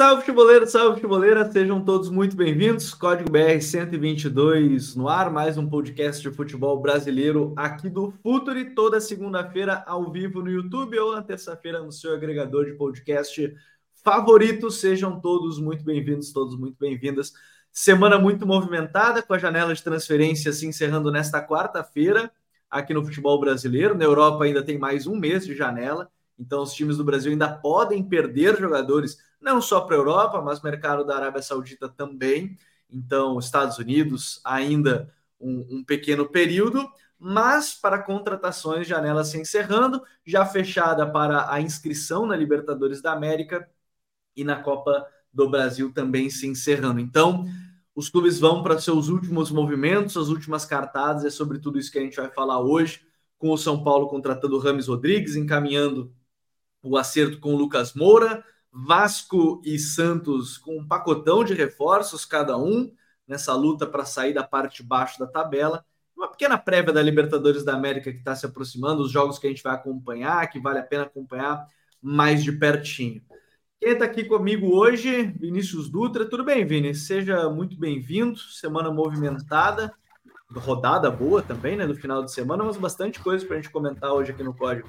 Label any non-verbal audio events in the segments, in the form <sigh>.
Salve futeboleiro, salve futeboleira, sejam todos muito bem-vindos. Código BR 122 no ar, mais um podcast de futebol brasileiro aqui do Futuri, toda segunda-feira ao vivo no YouTube ou na terça-feira no seu agregador de podcast favorito. Sejam todos muito bem-vindos, todos muito bem-vindas. Semana muito movimentada, com a janela de transferência se encerrando nesta quarta-feira aqui no futebol brasileiro. Na Europa ainda tem mais um mês de janela, então os times do Brasil ainda podem perder jogadores não só para a Europa, mas mercado da Arábia Saudita também. Então, Estados Unidos ainda um, um pequeno período, mas para contratações, janela se encerrando, já fechada para a inscrição na Libertadores da América e na Copa do Brasil também se encerrando. Então, os clubes vão para seus últimos movimentos, as últimas cartadas, é sobre tudo isso que a gente vai falar hoje, com o São Paulo contratando o Rames Rodrigues, encaminhando o acerto com o Lucas Moura, Vasco e Santos com um pacotão de reforços cada um nessa luta para sair da parte de baixo da tabela. Uma pequena prévia da Libertadores da América que está se aproximando, os jogos que a gente vai acompanhar, que vale a pena acompanhar mais de pertinho. Quem está aqui comigo hoje, Vinícius Dutra. Tudo bem, Vini? Seja muito bem-vindo. Semana movimentada, rodada boa também, né? No final de semana, mas bastante coisa para a gente comentar hoje aqui no Código.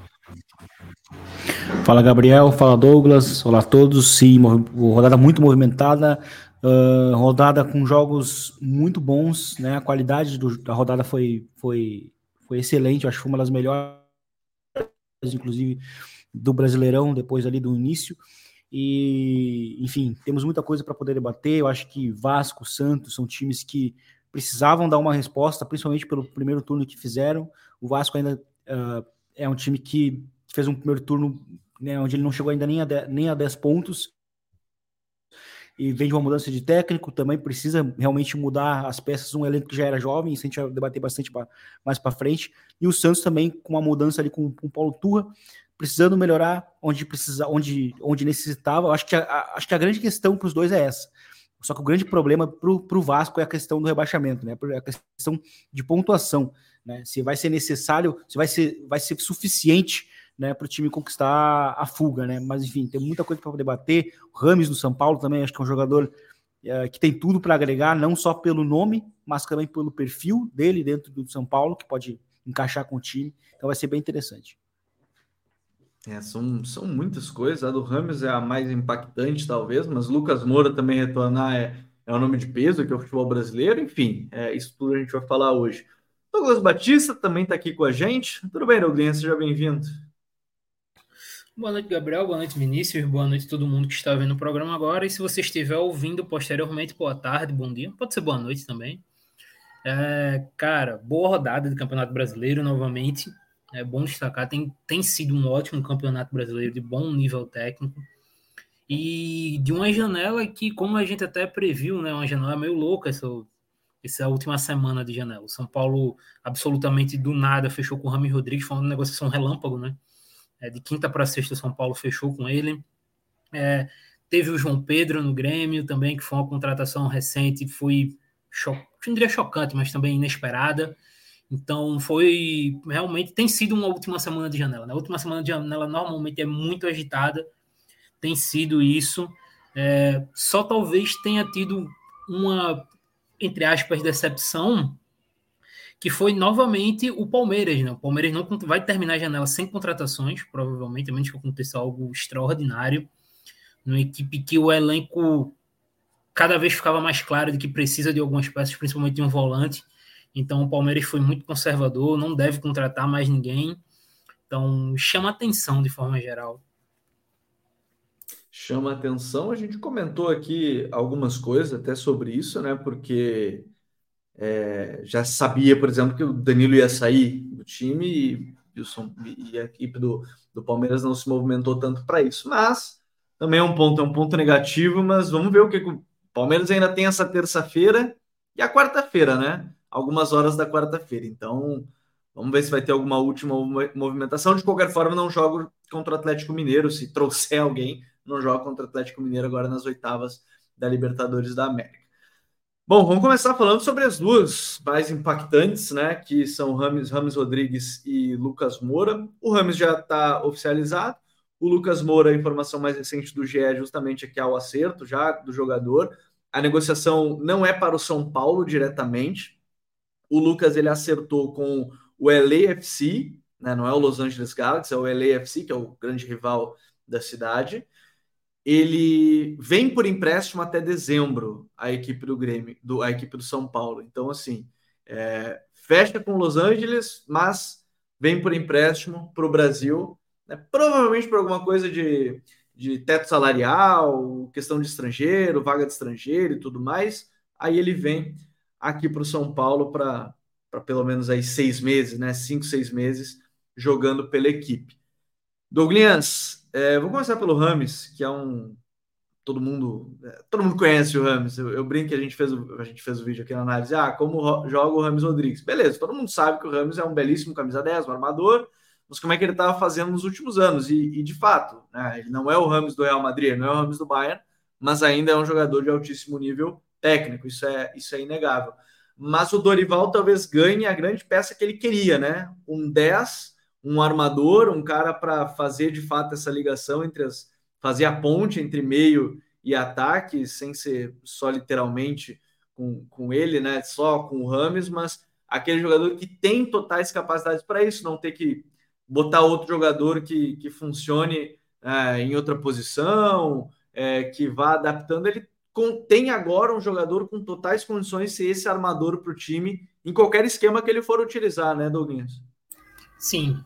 Fala Gabriel, fala Douglas, olá a todos. Sim, rodada muito movimentada, uh, rodada com jogos muito bons, né? A qualidade do, da rodada foi, foi, foi excelente, acho que foi uma das melhores, inclusive, do Brasileirão, depois ali do início. E, enfim, temos muita coisa para poder debater. Eu acho que Vasco, Santos são times que precisavam dar uma resposta, principalmente pelo primeiro turno que fizeram. O Vasco ainda uh, é um time que fez um primeiro turno né, onde ele não chegou ainda nem a, 10, nem a 10 pontos, e vem de uma mudança de técnico, também precisa realmente mudar as peças, um elenco que já era jovem, isso a gente vai debater bastante pra, mais para frente, e o Santos também com uma mudança ali com, com o Paulo Turra, precisando melhorar onde precisa, onde, onde necessitava, acho que a, acho que a grande questão para os dois é essa, só que o grande problema para o Vasco é a questão do rebaixamento, né? A questão de pontuação, né? Se vai ser necessário, se vai ser, vai ser suficiente né, para o time conquistar a fuga, né? Mas enfim, tem muita coisa para debater. O Rames no São Paulo também acho que é um jogador é, que tem tudo para agregar, não só pelo nome, mas também pelo perfil dele dentro do São Paulo, que pode encaixar com o time. Então vai ser bem interessante. É, são, são muitas coisas. A do Rames é a mais impactante, talvez, mas Lucas Moura também retornar é, é um nome de peso que é o futebol brasileiro. Enfim, é, isso tudo a gente vai falar hoje. Douglas Batista também está aqui com a gente. Tudo bem, Douglas? Seja bem-vindo. Boa noite, Gabriel. Boa noite, Vinícius. Boa noite a todo mundo que está vendo o programa agora. E se você estiver ouvindo posteriormente, boa tarde, bom dia. Pode ser boa noite também. É, cara, boa rodada do Campeonato Brasileiro novamente. É bom destacar, tem, tem sido um ótimo campeonato brasileiro de bom nível técnico. E de uma janela que, como a gente até previu, né, uma janela meio louca essa, essa última semana de janela. O São Paulo, absolutamente do nada, fechou com o Rami Rodrigues, foi uma negociação relâmpago, né? É, de quinta para sexta, São Paulo fechou com ele. É, teve o João Pedro no Grêmio também, que foi uma contratação recente, foi cho não diria chocante, mas também inesperada. Então foi realmente tem sido uma última semana de janela. Na né? última semana de janela normalmente é muito agitada, tem sido isso. É, só talvez tenha tido uma entre aspas decepção que foi novamente o Palmeiras. Né? O Palmeiras não vai terminar a janela sem contratações, provavelmente, a menos que aconteça algo extraordinário. Numa equipe que o elenco cada vez ficava mais claro de que precisa de algumas peças, principalmente de um volante. Então o Palmeiras foi muito conservador, não deve contratar mais ninguém. Então chama atenção de forma geral. Chama atenção. A gente comentou aqui algumas coisas até sobre isso, né? Porque é, já sabia, por exemplo, que o Danilo ia sair do time e, e, a equipe do, do Palmeiras não se movimentou tanto para isso. Mas também é um ponto, é um ponto negativo, mas vamos ver o que, que o Palmeiras ainda tem essa terça-feira e a quarta-feira, né? Algumas horas da quarta-feira. Então, vamos ver se vai ter alguma última movimentação. De qualquer forma, não jogo contra o Atlético Mineiro. Se trouxer alguém, não joga contra o Atlético Mineiro agora nas oitavas da Libertadores da América. Bom, vamos começar falando sobre as duas mais impactantes, né? Que são Rames, Rames Rodrigues e Lucas Moura. O Rames já está oficializado, O Lucas Moura, a informação mais recente do GE é justamente aqui ao acerto já do jogador. A negociação não é para o São Paulo diretamente. O Lucas ele acertou com o LAFC, né? não é o Los Angeles Galaxy, é o LAFC, que é o grande rival da cidade. Ele vem por empréstimo até dezembro, a equipe do Grêmio, do, a equipe do São Paulo. Então, assim, é, fecha com Los Angeles, mas vem por empréstimo para o Brasil, né? provavelmente por alguma coisa de, de teto salarial, questão de estrangeiro, vaga de estrangeiro e tudo mais. Aí ele vem aqui para o São Paulo para pelo menos aí seis meses, né? Cinco, seis meses jogando pela equipe. Douglas, é, vou começar pelo Rames, que é um todo mundo é, todo mundo conhece o Rames. Eu, eu brinco que a gente fez o, a gente fez o vídeo aqui na análise. Ah, como joga o Rames Rodrigues? Beleza, todo mundo sabe que o Rames é um belíssimo camisa 10, um armador. Mas como é que ele estava fazendo nos últimos anos? E, e de fato, né, ele não é o Rames do Real Madrid, não é o Rames do Bayern, mas ainda é um jogador de altíssimo nível técnico. Isso é isso é inegável. Mas o Dorival talvez ganhe a grande peça que ele queria, né? Um 10 um armador, um cara para fazer de fato essa ligação entre as fazer a ponte entre meio e ataque, sem ser só literalmente com, com ele, né? Só com o Rames, mas aquele jogador que tem totais capacidades para isso, não ter que botar outro jogador que, que funcione é, em outra posição, é, que vá adaptando. Ele tem agora um jogador com totais condições de ser esse armador para o time em qualquer esquema que ele for utilizar, né, Douglas? Sim,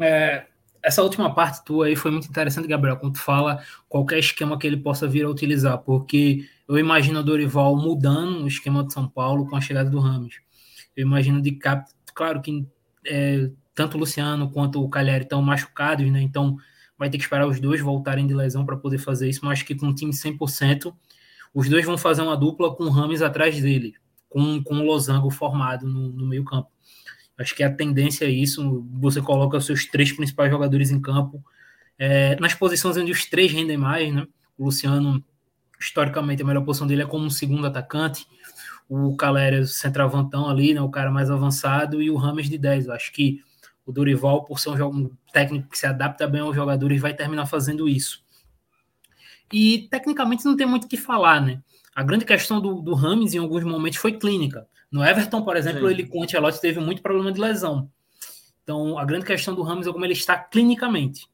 é, essa última parte tua aí foi muito interessante, Gabriel, quando tu fala qualquer esquema que ele possa vir a utilizar, porque eu imagino o Dorival mudando o esquema de São Paulo com a chegada do Ramos. Eu imagino de cap, claro que é, tanto o Luciano quanto o Calheri estão machucados, né? Então vai ter que esperar os dois voltarem de lesão para poder fazer isso, mas que com um time 100%, os dois vão fazer uma dupla com o Rames atrás dele, com, com o Losango formado no, no meio campo. Acho que a tendência é isso. Você coloca os seus três principais jogadores em campo é, nas posições onde os três rendem mais, né? O Luciano, historicamente, a melhor posição dele é como um segundo atacante. O Calera, centroavantão ali, né? O cara mais avançado. E o Rames de 10. Eu acho que o Dorival, por ser um, um técnico que se adapta bem aos jogadores, vai terminar fazendo isso. E tecnicamente não tem muito o que falar, né? A grande questão do, do Rames em alguns momentos foi clínica. No Everton, por exemplo, Sim. ele com o Ancelotti teve muito problema de lesão. Então, a grande questão do Ramos é como ele está clinicamente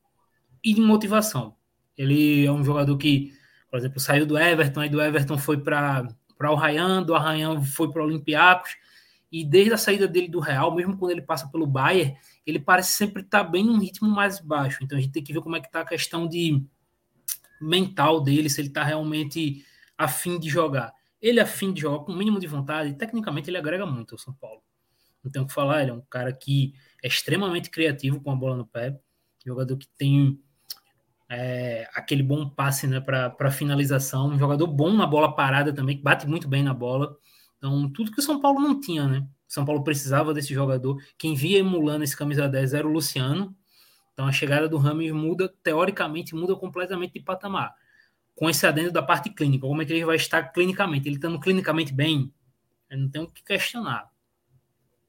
e de motivação. Ele é um jogador que, por exemplo, saiu do Everton, aí do Everton foi para o Ryan, do Arranhão foi para o Olympiacos, e desde a saída dele do Real, mesmo quando ele passa pelo Bayern, ele parece sempre estar tá bem num ritmo mais baixo. Então a gente tem que ver como é que está a questão de mental dele, se ele está realmente afim de jogar ele é fim de jogar com o mínimo de vontade, tecnicamente ele agrega muito ao São Paulo. Não tenho o que falar, ele é um cara que é extremamente criativo com a bola no pé, jogador que tem é, aquele bom passe né, para finalização, um jogador bom na bola parada também, que bate muito bem na bola. Então, tudo que o São Paulo não tinha, né? São Paulo precisava desse jogador. Quem via emulando esse camisa 10 era o Luciano. Então, a chegada do Rames muda, teoricamente, muda completamente de patamar com esse adendo da parte clínica. Como é que ele vai estar clinicamente? Ele estando clinicamente bem? Eu não tenho o que questionar.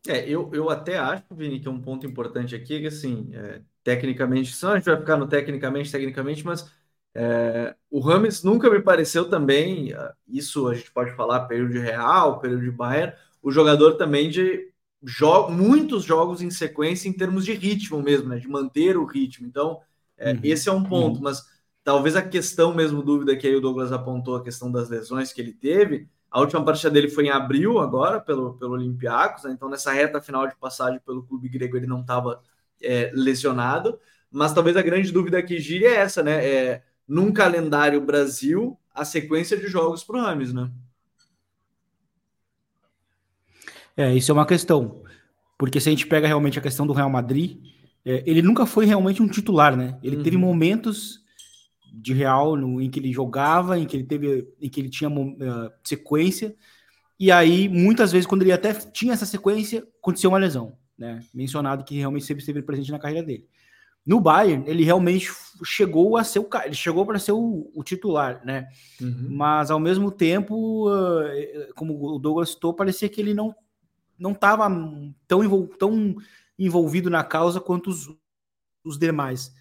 É, eu, eu até acho, Vini, que é um ponto importante aqui, que assim, é, tecnicamente, só a gente vai ficar no tecnicamente, tecnicamente, mas é, o Rames nunca me pareceu também, é, isso a gente pode falar período de Real, período de Bayern, o jogador também de jo muitos jogos em sequência em termos de ritmo mesmo, né, de manter o ritmo. Então, é, uhum, esse é um ponto, uhum. mas Talvez a questão mesmo, dúvida que aí o Douglas apontou, a questão das lesões que ele teve. A última partida dele foi em abril agora, pelo, pelo Olympiacos, né? então nessa reta final de passagem pelo clube grego ele não estava é, lesionado, mas talvez a grande dúvida que gire é essa, né? É, num calendário Brasil, a sequência de jogos para o Rames, né? É, isso é uma questão, porque se a gente pega realmente a questão do Real Madrid, é, ele nunca foi realmente um titular, né? Ele uhum. teve momentos de real no, em que ele jogava, em que ele teve, em que ele tinha uh, sequência. E aí, muitas vezes, quando ele até tinha essa sequência, aconteceu uma lesão, né? Mencionado que realmente sempre esteve presente na carreira dele. No Bayern, ele realmente chegou a ser o ele chegou para ser o, o, titular, né? Uhum. Mas ao mesmo tempo, uh, como o Douglas citou, parecia que ele não não estava tão, envol, tão envolvido na causa quanto os, os demais.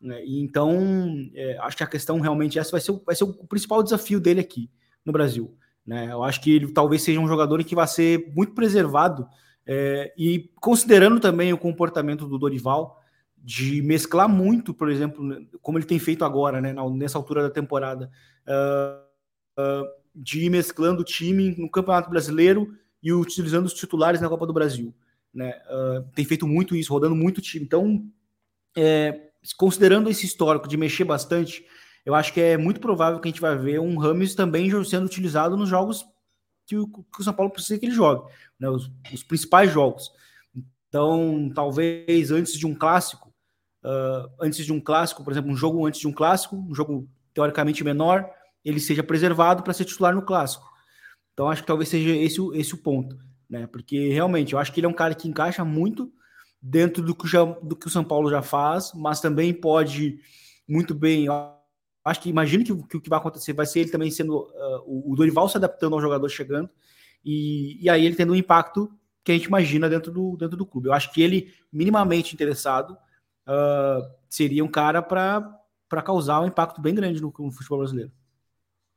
Né? Então, é, acho que a questão realmente essa vai ser, vai ser o principal desafio dele aqui no Brasil. Né? Eu acho que ele talvez seja um jogador que vai ser muito preservado é, e considerando também o comportamento do Dorival de mesclar muito, por exemplo, como ele tem feito agora, né, nessa altura da temporada, uh, uh, de ir mesclando o time no Campeonato Brasileiro e utilizando os titulares na Copa do Brasil. Né? Uh, tem feito muito isso, rodando muito time. Então, é, considerando esse histórico de mexer bastante, eu acho que é muito provável que a gente vai ver um Rames também sendo utilizado nos jogos que o, que o São Paulo precisa que ele jogue, né? os, os, principais jogos. Então, talvez antes de um clássico, uh, antes de um clássico, por exemplo, um jogo antes de um clássico, um jogo teoricamente menor, ele seja preservado para ser titular no clássico. Então, acho que talvez seja esse, esse o ponto, né? Porque realmente eu acho que ele é um cara que encaixa muito dentro do que, já, do que o São Paulo já faz, mas também pode muito bem. Acho que imagino que, que o que vai acontecer vai ser ele também sendo uh, o Dorival se adaptando ao jogador chegando e, e aí ele tendo um impacto que a gente imagina dentro do, dentro do clube. Eu acho que ele, minimamente interessado, uh, seria um cara para causar um impacto bem grande no, no futebol brasileiro.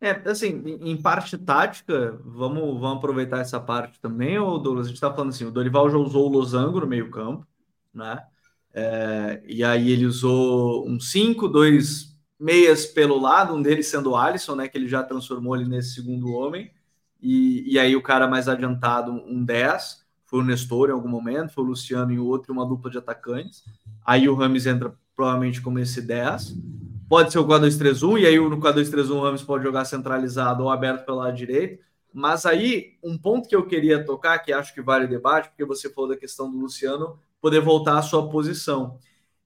É, assim, em parte tática, vamos, vamos aproveitar essa parte também, ou Douglas? A gente está falando assim, o Dorival já usou o losango no meio campo, né? É, e aí ele usou um 5, dois meias pelo lado, um deles sendo o Alisson, né? Que ele já transformou ele nesse segundo homem. E, e aí o cara mais adiantado, um 10, foi o Nestor em algum momento, foi o Luciano em outro, uma dupla de atacantes. Aí o Rames entra provavelmente como esse 10. Pode ser o 4-2-3-1, e aí no 4-2-3-1 o Rames pode jogar centralizado ou aberto pelo lado direito. Mas aí, um ponto que eu queria tocar, que acho que vale debate, porque você falou da questão do Luciano poder voltar à sua posição.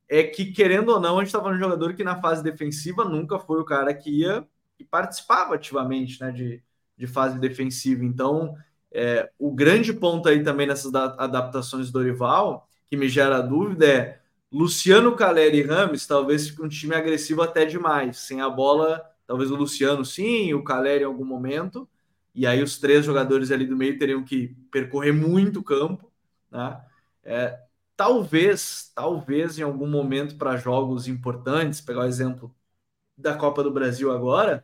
É que, querendo ou não, a gente estava um jogador que na fase defensiva nunca foi o cara que ia e participava ativamente né, de, de fase defensiva. Então, é, o grande ponto aí também nessas adaptações do Dorival, que me gera dúvida, é Luciano, Caleri e Rames talvez fique um time agressivo até demais. Sem a bola, talvez o Luciano sim, o Caleri em algum momento. E aí os três jogadores ali do meio teriam que percorrer muito campo. Né? É, talvez, talvez em algum momento para jogos importantes, pegar o exemplo da Copa do Brasil agora,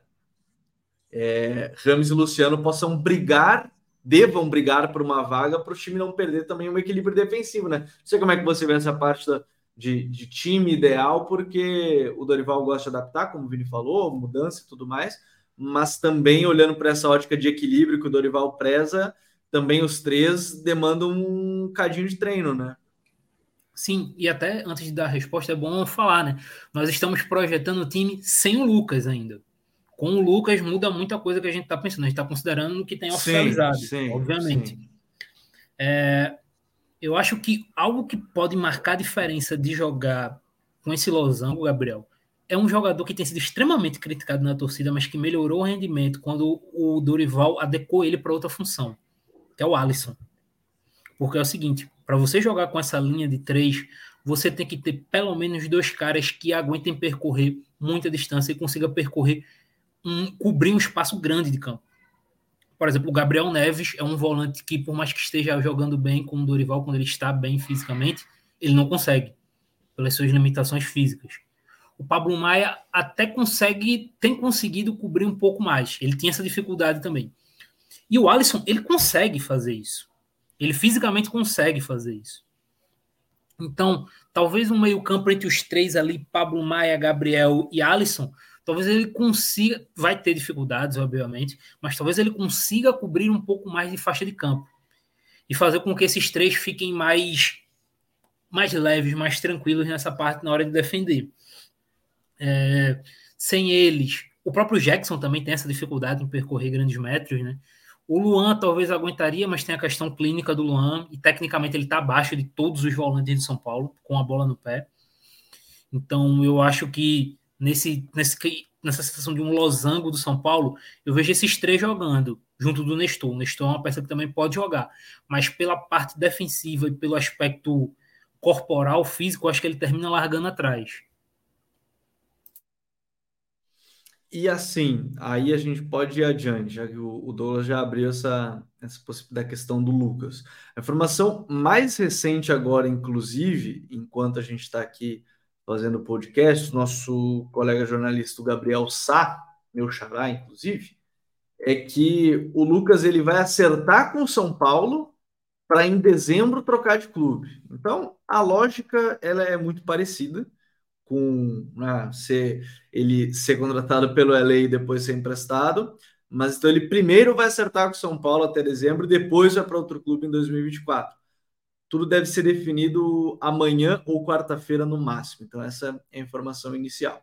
é, Rames e Luciano possam brigar, devam brigar por uma vaga para o time não perder também um equilíbrio defensivo, né? Não sei como é que você vê essa parte da, de, de, time ideal, porque o Dorival gosta de adaptar, como o Vini falou, mudança e tudo mais, mas também olhando para essa ótica de equilíbrio que o Dorival preza, também os três demandam um cadinho de treino, né? Sim, e até antes de dar a resposta, é bom falar, né? Nós estamos projetando o time sem o Lucas ainda. Com o Lucas muda muita coisa que a gente está pensando. A gente está considerando que tem oficializado, sim, sim, obviamente. Sim. É, eu acho que algo que pode marcar a diferença de jogar com esse losango, Gabriel, é um jogador que tem sido extremamente criticado na torcida, mas que melhorou o rendimento quando o Dorival adequou ele para outra função, que é o Alisson. Porque é o seguinte, para você jogar com essa linha de três, você tem que ter pelo menos dois caras que aguentem percorrer muita distância e consiga percorrer um, cobrir um espaço grande de campo. Por exemplo, o Gabriel Neves é um volante que, por mais que esteja jogando bem com o Dorival, quando ele está bem fisicamente, ele não consegue, pelas suas limitações físicas. O Pablo Maia até consegue, tem conseguido cobrir um pouco mais. Ele tem essa dificuldade também. E o Alisson, ele consegue fazer isso. Ele fisicamente consegue fazer isso. Então, talvez um meio-campo entre os três ali, Pablo Maia, Gabriel e Alisson, talvez ele consiga, vai ter dificuldades, obviamente, mas talvez ele consiga cobrir um pouco mais de faixa de campo e fazer com que esses três fiquem mais mais leves, mais tranquilos nessa parte na hora de defender. É, sem eles, o próprio Jackson também tem essa dificuldade em percorrer grandes metros, né? O Luan talvez aguentaria, mas tem a questão clínica do Luan, e tecnicamente ele está abaixo de todos os volantes de São Paulo, com a bola no pé. Então eu acho que nesse, nesse, nessa situação de um losango do São Paulo, eu vejo esses três jogando, junto do Nestor. O Nestor é uma peça que também pode jogar, mas pela parte defensiva e pelo aspecto corporal, físico, acho que ele termina largando atrás. E assim, aí a gente pode ir adiante, já que o, Douglas já abriu essa, essa possibilidade da questão do Lucas. A informação mais recente agora, inclusive, enquanto a gente está aqui fazendo podcast, nosso colega jornalista Gabriel Sá, meu xará, inclusive, é que o Lucas ele vai acertar com o São Paulo para em dezembro trocar de clube. Então, a lógica ela é muito parecida com né, ser ele ser contratado pelo LA e depois ser emprestado, mas então ele primeiro vai acertar com o São Paulo até dezembro, depois vai para outro clube em 2024. Tudo deve ser definido amanhã ou quarta-feira no máximo. Então, essa é a informação inicial.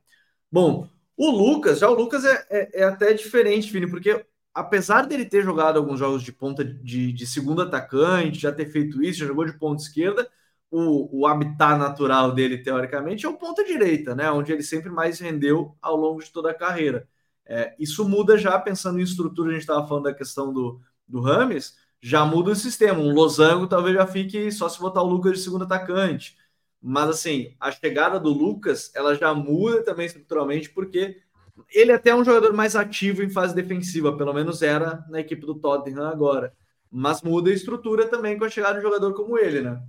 Bom, o Lucas, já o Lucas é, é, é até diferente, Vini, porque apesar dele ter jogado alguns jogos de ponta de, de segundo atacante, já ter feito isso, já jogou de ponta esquerda, o, o habitat natural dele, teoricamente, é o ponta direita, né? Onde ele sempre mais rendeu ao longo de toda a carreira. É, isso muda já pensando em estrutura, a gente estava falando da questão do, do Rames, já muda o sistema. Um losango talvez já fique só se botar o Lucas de segundo atacante. Mas assim, a chegada do Lucas, ela já muda também estruturalmente, porque ele até é um jogador mais ativo em fase defensiva, pelo menos era na equipe do Tottenham agora. Mas muda a estrutura também com a chegada de um jogador como ele, né?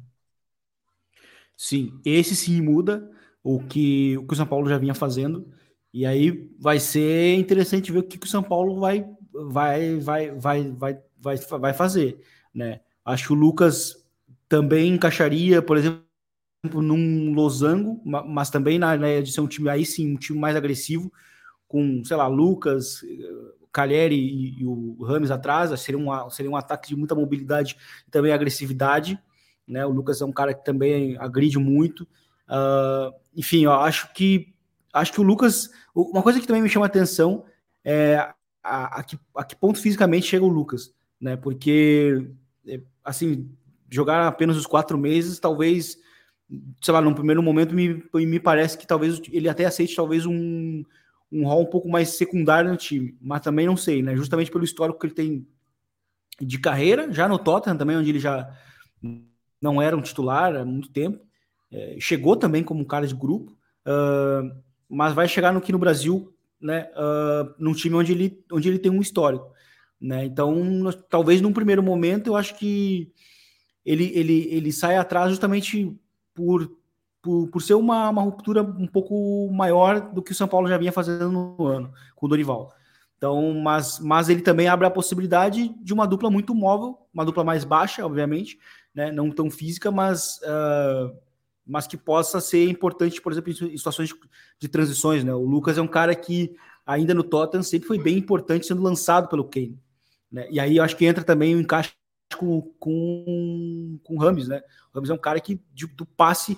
Sim, esse sim muda o que o, que o São Paulo já vinha fazendo. E aí vai ser interessante ver o que, que o São Paulo vai, vai, vai, vai, vai, vai, vai fazer, né? Acho que o Lucas também encaixaria, por exemplo, num losango, mas também na ideia de ser um time aí sim, um time mais agressivo, com, sei lá, Lucas, Calheri e, e o Rames atrás, seria um, seria um ataque de muita mobilidade e também agressividade, né? O Lucas é um cara que também agride muito. Uh, enfim, eu acho que acho que o Lucas, uma coisa que também me chama a atenção é a, a, que, a que ponto fisicamente chega o Lucas, né? Porque é, assim, jogar apenas os quatro meses, talvez, sei lá, no primeiro momento me, me parece que talvez ele até aceite talvez um, um rol um pouco mais secundário no time, mas também não sei, né? Justamente pelo histórico que ele tem de carreira, já no Tottenham também, onde ele já não era um titular há muito tempo, é, chegou também como um cara de grupo, uh, mas vai chegar no que no Brasil, né? Uh, num time onde ele, onde ele tem um histórico, né? Então, nós, talvez num primeiro momento, eu acho que ele, ele, ele sai atrás justamente por por, por ser uma, uma ruptura um pouco maior do que o São Paulo já vinha fazendo no ano com o Dorival. Então, mas, mas ele também abre a possibilidade de uma dupla muito móvel, uma dupla mais baixa, obviamente, né? não tão física, mas, uh, mas que possa ser importante, por exemplo, em situações de, transições. Né? O Lucas é um cara que, ainda no Tottenham, sempre foi bem importante sendo lançado pelo Kane. Né? E aí eu acho que entra também o encaixe com, com, com o Rames. Né? O Rames é um cara que de, do passe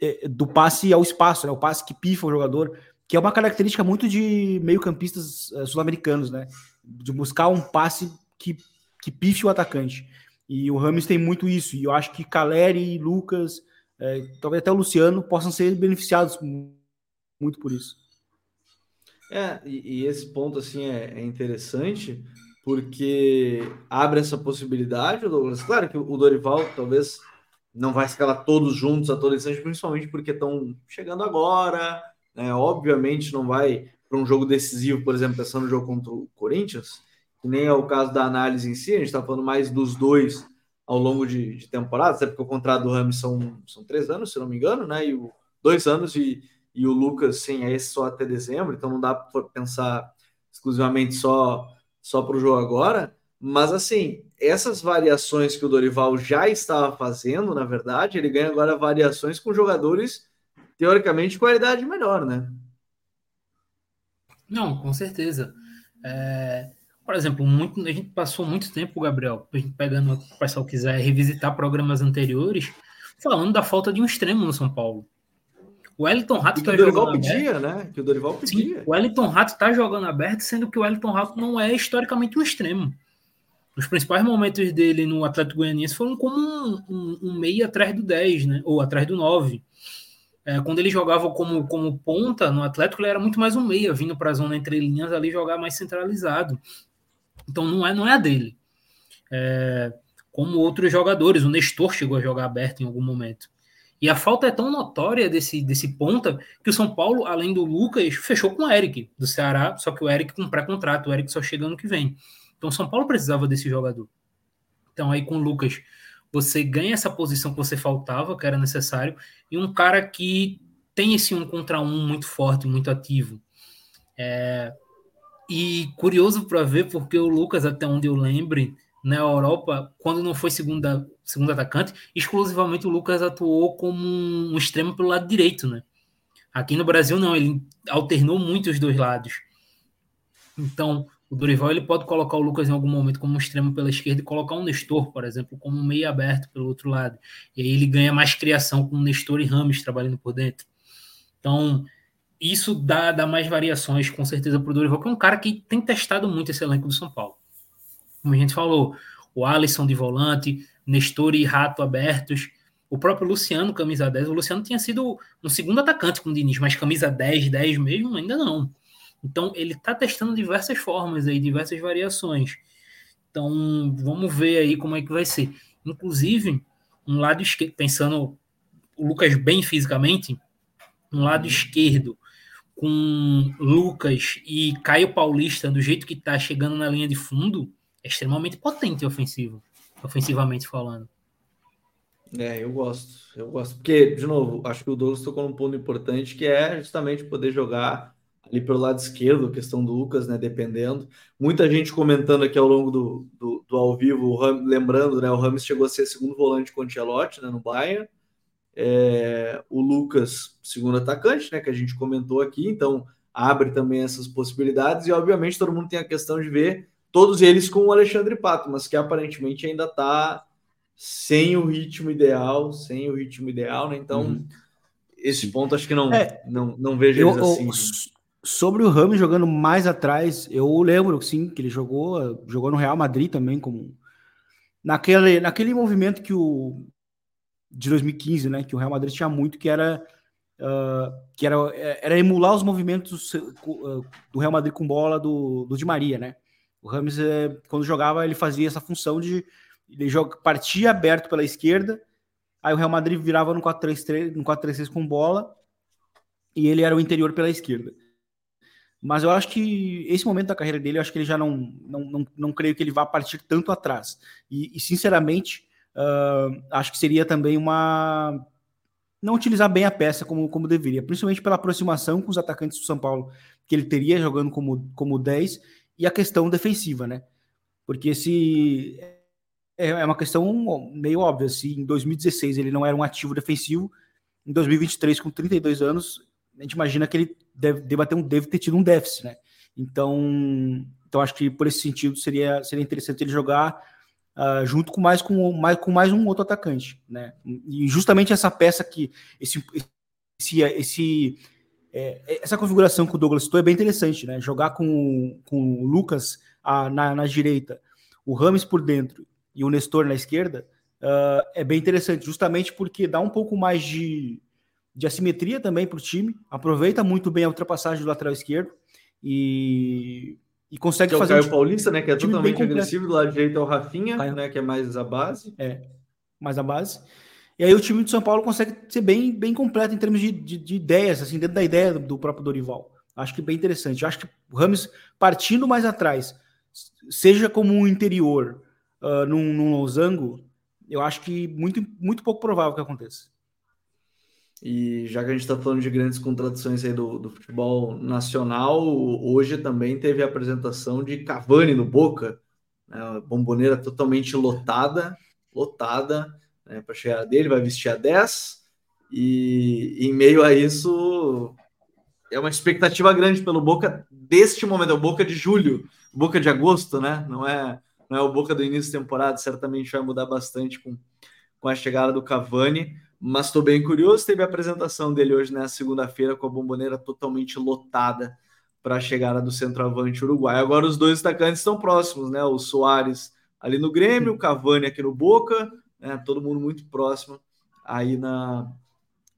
é, do passe ao espaço, né? O passe que pifa o jogador, que é uma característica muito de meio-campistas uh, sul-americanos, né? De buscar um passe que, que pife o atacante. E o Ramos tem muito isso. E eu acho que Caleri, Lucas, é, talvez até o Luciano possam ser beneficiados muito por isso. É, e, e esse ponto assim é, é, interessante porque abre essa possibilidade, Douglas. Claro que o Dorival talvez não vai escalar todos juntos a todo instante, principalmente porque estão chegando agora, né? Obviamente não vai para um jogo decisivo, por exemplo, pensando no jogo contra o Corinthians, que nem é o caso da análise em si, a gente está falando mais dos dois ao longo de, de temporada, até porque o contrato do Ramos são, são três anos, se não me engano, né? E o, dois anos e, e o Lucas, sim, é esse só até dezembro, então não dá para pensar exclusivamente só, só para o jogo agora. Mas assim, essas variações que o Dorival já estava fazendo, na verdade, ele ganha agora variações com jogadores teoricamente de qualidade melhor, né? Não, com certeza. É, por exemplo, muito, a gente passou muito tempo, Gabriel, a gente pegando, o pessoal quiser revisitar programas anteriores, falando da falta de um extremo no São Paulo. O Wellington Rato está jogando pedia, aberto. né? Que o Dorival pedia. Sim, o Wellington Rato está jogando aberto, sendo que o Wellington Rato não é historicamente um extremo. Os principais momentos dele no Atlético Goianiense foram como um, um, um meia atrás do 10, né? Ou atrás do 9. É, quando ele jogava como, como ponta no Atlético, ele era muito mais um meia, vindo para a zona entre linhas ali jogar mais centralizado. Então não é, não é a dele. É, como outros jogadores, o Nestor chegou a jogar aberto em algum momento. E a falta é tão notória desse, desse ponta que o São Paulo, além do Lucas, fechou com o Eric do Ceará, só que o Eric com pré-contrato, o Eric só chega ano que vem. Então, São Paulo precisava desse jogador. Então, aí com o Lucas, você ganha essa posição que você faltava, que era necessário, e um cara que tem esse um contra um muito forte, muito ativo. É, e curioso para ver, porque o Lucas, até onde eu lembre, na Europa, quando não foi segunda, segundo atacante, exclusivamente o Lucas atuou como um extremo pelo lado direito, né? Aqui no Brasil não, ele alternou muito os dois lados. Então, o Dorival ele pode colocar o Lucas em algum momento como um extremo pela esquerda e colocar um Nestor, por exemplo, como um meio aberto pelo outro lado. E aí ele ganha mais criação com o Nestor e Rames trabalhando por dentro. Então, isso dá, dá mais variações, com certeza, para o Dorival, que é um cara que tem testado muito esse elenco do São Paulo. Como a gente falou, o Alisson de volante, Nestor e Rato abertos, o próprio Luciano, camisa 10. O Luciano tinha sido um segundo atacante com o Diniz, mas camisa 10, 10 mesmo, ainda não. Então, ele está testando diversas formas aí, diversas variações. Então, vamos ver aí como é que vai ser. Inclusive, um lado esquerdo, pensando o Lucas bem fisicamente, um lado uhum. esquerdo com Lucas e Caio Paulista do jeito que está chegando na linha de fundo, extremamente potente ofensivo, ofensivamente falando. É, eu gosto, eu gosto, porque, de novo, acho que o Douglas tocou num ponto importante que é justamente poder jogar ali pelo lado esquerdo, questão do Lucas, né, dependendo. Muita gente comentando aqui ao longo do, do, do ao vivo, lembrando, né, o Rames chegou a ser segundo volante com o Ancelotti, né, no Bayern, é, o Lucas, segundo atacante, né, que a gente comentou aqui, então abre também essas possibilidades, e obviamente todo mundo tem a questão de ver todos eles com o Alexandre Pato, mas que aparentemente ainda está sem o ritmo ideal, sem o ritmo ideal, né? Então, uhum. esse ponto acho que não, é, não, não vejo eu, assim. Sobre o Ramos jogando mais atrás, eu lembro sim que ele jogou, jogou no Real Madrid também como naquele, naquele movimento que o de 2015, né? Que o Real Madrid tinha muito, que era uh, que era, era emular os movimentos uh, do Real Madrid com bola do, do Di Maria, né? O Rames, eh, quando jogava, ele fazia essa função de ele partia aberto pela esquerda, aí o Real Madrid virava no 4-3-3, no 4-3-3 com bola, e ele era o interior pela esquerda. Mas eu acho que esse momento da carreira dele, eu acho que ele já não, não, não, não creio que ele vá partir tanto atrás. E, e sinceramente, Uh, acho que seria também uma. Não utilizar bem a peça como, como deveria, principalmente pela aproximação com os atacantes do São Paulo que ele teria jogando como, como 10 e a questão defensiva, né? Porque se. É, é uma questão meio óbvia. Se em 2016 ele não era um ativo defensivo, em 2023, com 32 anos, a gente imagina que ele deve, deve, ter, um, deve ter tido um déficit, né? Então, então acho que por esse sentido seria, seria interessante ele jogar Uh, junto com mais com, mais com mais um outro atacante, né? E justamente essa peça que esse esse, esse é, essa configuração que o Douglas citou é bem interessante, né? Jogar com, com o Lucas a, na, na direita, o Rames por dentro e o Nestor na esquerda uh, é bem interessante, justamente porque dá um pouco mais de, de assimetria também para o time, aproveita muito bem a ultrapassagem do lateral esquerdo e e consegue que fazer. É o Caio um Paulista, né? Que é totalmente agressivo. Do lado direito é o Rafinha, Caio. né? Que é mais a base. É, mais a base. E aí o time de São Paulo consegue ser bem, bem completo em termos de, de, de ideias, assim, dentro da ideia do, do, próprio Dorival. Acho que bem interessante. Eu acho que o Ramos partindo mais atrás, seja como um interior uh, num, num losango, eu acho que muito, muito pouco provável que aconteça. E já que a gente está falando de grandes contradições aí do, do, futebol nacional, hoje também teve a apresentação de Cavani no Boca, né, bomboneira totalmente lotada, lotada, né, para chegar dele, vai vestir a 10, e em meio a isso é uma expectativa grande pelo Boca deste momento, é o Boca de julho, Boca de agosto, né? Não é, não é o Boca do início da temporada, certamente vai mudar bastante com, com a chegada do Cavani mas estou bem curioso. Teve a apresentação dele hoje na segunda-feira com a bomboneira totalmente lotada para a chegada do centroavante uruguai. Agora os dois atacantes estão próximos, né? O Soares ali no Grêmio, o Cavani aqui no Boca, né? Todo mundo muito próximo aí na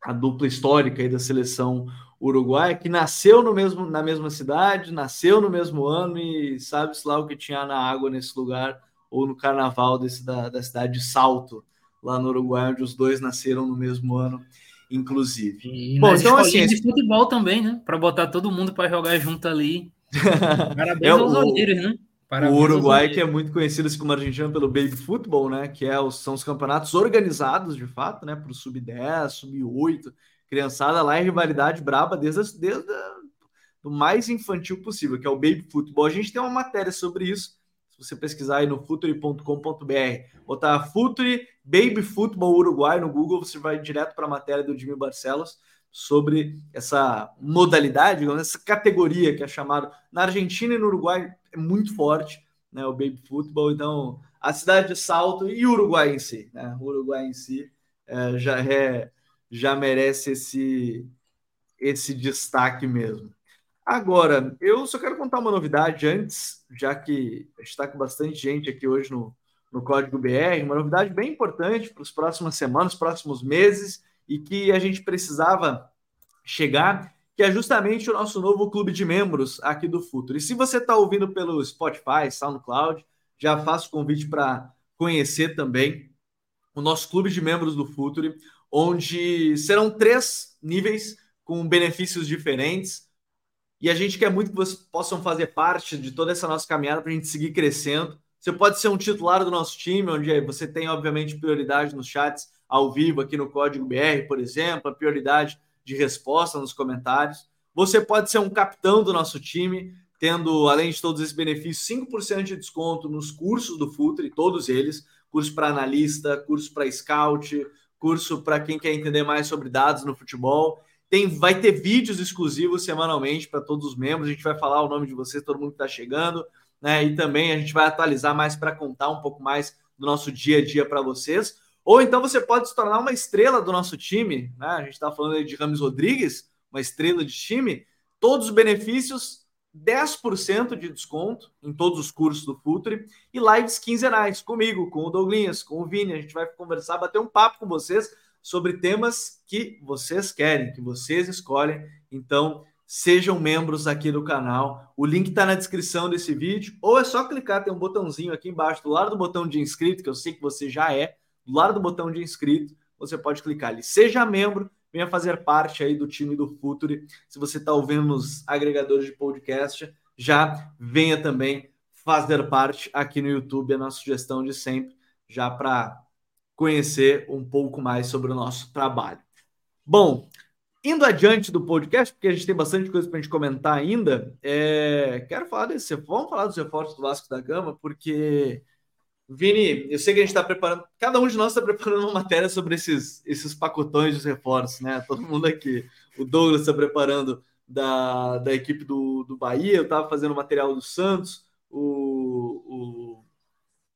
a dupla histórica aí da seleção uruguaia, que nasceu no mesmo, na mesma cidade, nasceu no mesmo ano e sabe-se lá o que tinha na água nesse lugar, ou no carnaval desse, da, da cidade de Salto, lá no Uruguai, onde os dois nasceram no mesmo ano, inclusive. E Bom, então assim, de futebol também, né? Para botar todo mundo para jogar junto ali. <laughs> Parabéns é aos olheiros, né? Parabéns o Uruguai, que é muito conhecido assim como Argentina pelo Baby Football, né? Que é os, são os campeonatos organizados, de fato, né? Para o Sub-10, Sub-8. Criançada lá em rivalidade braba desde, desde o mais infantil possível, que é o baby futebol. A gente tem uma matéria sobre isso. Se você pesquisar aí no futuri.com.br, botar Futuri Baby Futebol Uruguai no Google, você vai direto para a matéria do Jimmy Barcelos sobre essa modalidade, essa categoria que é chamada na Argentina e no Uruguai é muito forte, né, o baby futebol. Então, a cidade de Salto e o Uruguai em si, né, o Uruguai em si é, já é já merece esse esse destaque mesmo. Agora, eu só quero contar uma novidade antes, já que está com bastante gente aqui hoje no, no Código BR, uma novidade bem importante para as próximas semanas, próximos meses, e que a gente precisava chegar, que é justamente o nosso novo clube de membros aqui do Futuro. E se você está ouvindo pelo Spotify, SoundCloud, já faço convite para conhecer também o nosso clube de membros do Futuro, onde serão três níveis com benefícios diferentes e a gente quer muito que vocês possam fazer parte de toda essa nossa caminhada para a gente seguir crescendo. Você pode ser um titular do nosso time, onde você tem, obviamente, prioridade nos chats ao vivo aqui no Código BR, por exemplo, a prioridade de resposta nos comentários. Você pode ser um capitão do nosso time, tendo, além de todos esses benefícios, 5% de desconto nos cursos do Futre, todos eles, curso para analista, curso para scout, curso para quem quer entender mais sobre dados no futebol. Tem, vai ter vídeos exclusivos semanalmente para todos os membros. A gente vai falar o nome de vocês, todo mundo que está chegando, né? E também a gente vai atualizar mais para contar um pouco mais do nosso dia a dia para vocês. Ou então você pode se tornar uma estrela do nosso time, né? A gente está falando aí de Rames Rodrigues, uma estrela de time. Todos os benefícios, 10% de desconto em todos os cursos do Futre e lives quinzenais comigo, com o Douglas, com o Vini. A gente vai conversar, bater um papo com vocês sobre temas que vocês querem, que vocês escolhem. Então, sejam membros aqui do canal. O link está na descrição desse vídeo, ou é só clicar, tem um botãozinho aqui embaixo, do lado do botão de inscrito, que eu sei que você já é, do lado do botão de inscrito, você pode clicar ali. Seja membro, venha fazer parte aí do time do Futuri. Se você está ouvindo nos agregadores de podcast, já venha também fazer parte aqui no YouTube, a nossa sugestão de sempre, já para conhecer um pouco mais sobre o nosso trabalho. Bom, indo adiante do podcast, porque a gente tem bastante coisa para a gente comentar ainda, é... quero falar desse. Vamos falar dos reforços do Vasco da Gama, porque, Vini, eu sei que a gente está preparando, cada um de nós está preparando uma matéria sobre esses, esses pacotões de reforços, né? Todo mundo aqui. O Douglas está preparando da, da equipe do, do Bahia, eu estava fazendo material do Santos, o,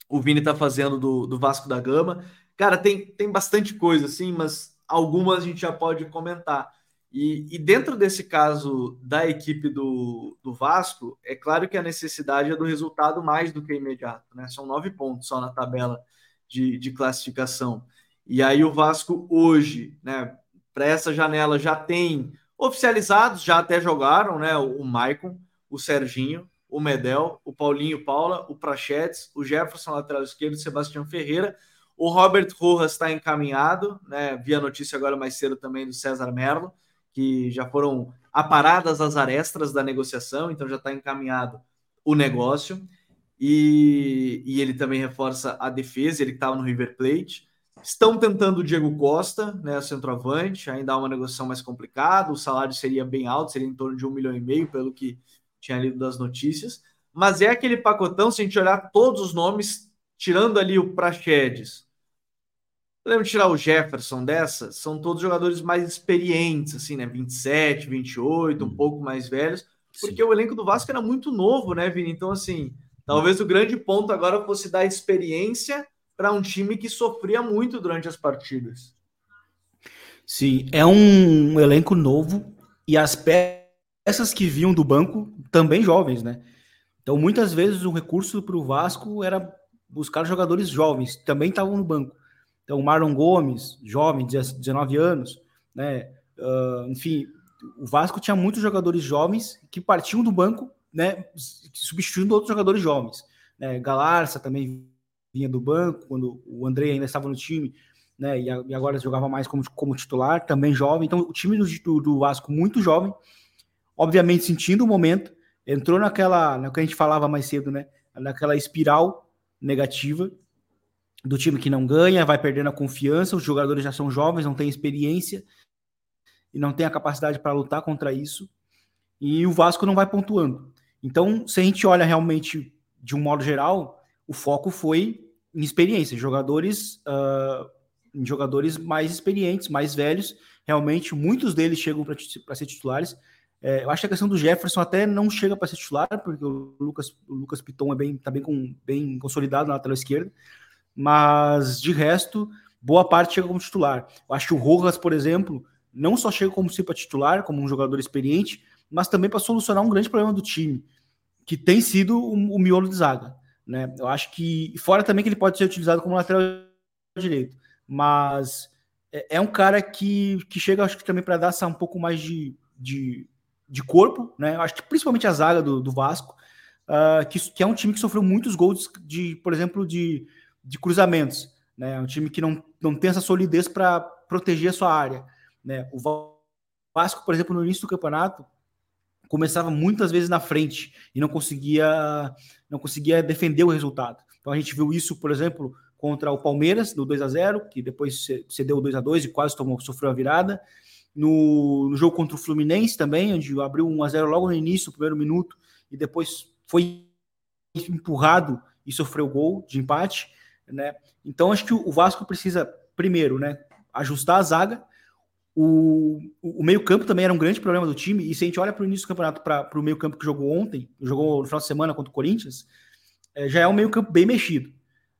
o, o Vini está fazendo do, do Vasco da Gama. Cara, tem, tem bastante coisa, assim, mas algumas a gente já pode comentar. E, e, dentro desse caso da equipe do, do Vasco, é claro que a necessidade é do resultado mais do que imediato, né? São nove pontos só na tabela de, de classificação. E aí o Vasco hoje, né, para essa janela já tem oficializados, já até jogaram, né? O, o Maicon, o Serginho, o Medel, o Paulinho Paula, o Prachetes, o Jefferson lateral esquerdo, o Sebastião Ferreira o Robert Rojas está encaminhado, né? Vi a notícia agora mais cedo também do César Merlo, que já foram aparadas as arestas da negociação, então já está encaminhado o negócio. E, e, ele também reforça a defesa, ele estava no River Plate. Estão tentando o Diego Costa, né, centroavante, ainda há uma negociação mais complicada, o salário seria bem alto, seria em torno de um milhão e meio, pelo que tinha lido das notícias. Mas é aquele pacotão, se a gente olhar todos os nomes, tirando ali o Praxedes, Podemos tirar o Jefferson dessa? São todos jogadores mais experientes, assim, né? 27, 28, um uhum. pouco mais velhos, porque Sim. o elenco do Vasco era muito novo, né, Vini? Então, assim, talvez o grande ponto agora fosse dar experiência para um time que sofria muito durante as partidas. Sim, é um elenco novo e as peças que vinham do banco também jovens, né? Então, muitas vezes o recurso para o Vasco era buscar jogadores jovens, também estavam no banco. Então, Marlon Gomes, jovem, 19 anos, né? Uh, enfim, o Vasco tinha muitos jogadores jovens que partiam do banco, né? Substituindo outros jogadores jovens. Né? Galarça também vinha do banco quando o André ainda estava no time, né? E, agora jogava mais como, como titular, também jovem. Então, o time do, do Vasco muito jovem, obviamente sentindo o momento, entrou naquela, na que a gente falava mais cedo, né? Naquela espiral negativa do time que não ganha, vai perdendo a confiança, os jogadores já são jovens, não têm experiência. e não tem a capacidade para lutar contra isso, e o Vasco não vai pontuando. Então, se a gente olha realmente de um modo geral, o foco foi em experiência, jogadores, uh, jogadores mais experientes, mais velhos. Realmente, muitos deles chegam para ser titulares. É, eu acho que a questão do Jefferson até não chega para ser titular, porque o Lucas, o Lucas Piton é bem, tá bem, com, bem consolidado na lateral esquerda. Mas de resto, boa parte chega como titular. Eu acho que o Rojas, por exemplo, não só chega como para titular, como um jogador experiente, mas também para solucionar um grande problema do time, que tem sido o, o miolo de zaga. Né? Eu acho que, fora também que ele pode ser utilizado como lateral direito, mas é, é um cara que, que chega, acho que também para dar um pouco mais de, de, de, corpo, né? Eu acho que principalmente a zaga do, do Vasco, uh, que, que é um time que sofreu muitos gols de, por exemplo, de, de cruzamentos. Né? É um time que não, não tem essa solidez para proteger a sua área. Né? O Vasco, por exemplo, no início do campeonato, começava muitas vezes na frente e não conseguia não conseguia defender o resultado. Então a gente viu isso, por exemplo, contra o Palmeiras no 2 a 0, que depois cedeu o 2 a 2 e quase tomou sofreu a virada. No, no jogo contra o Fluminense também, onde abriu 1 a 0 logo no início, no primeiro minuto, e depois foi empurrado e sofreu gol de empate, né? Então acho que o Vasco precisa primeiro, né, ajustar a zaga, o, o meio-campo também era um grande problema do time, e se a gente olha para o início do campeonato, para o meio-campo que jogou ontem, jogou no final de semana contra o Corinthians, é, já é um meio-campo bem mexido.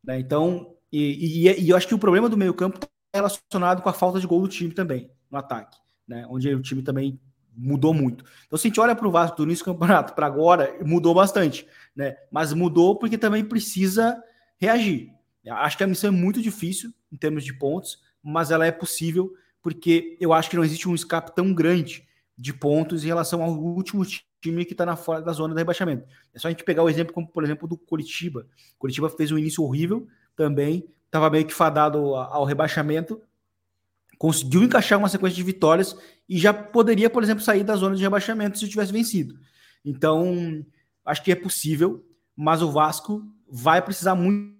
Né? Então, e, e, e, eu acho que o problema do meio-campo está relacionado com a falta de gol do time também, no ataque, né? onde o time também mudou muito. Então, se a gente olha para o Vasco do início do campeonato para agora, mudou bastante, né? mas mudou porque também precisa reagir. Acho que a missão é muito difícil em termos de pontos, mas ela é possível porque eu acho que não existe um escape tão grande de pontos em relação ao último time que está na fora da zona do rebaixamento. É só a gente pegar o exemplo, como por exemplo do Curitiba. Curitiba fez um início horrível também, estava meio que fadado ao rebaixamento, conseguiu encaixar uma sequência de vitórias e já poderia, por exemplo, sair da zona de rebaixamento se tivesse vencido. Então, acho que é possível, mas o Vasco vai precisar muito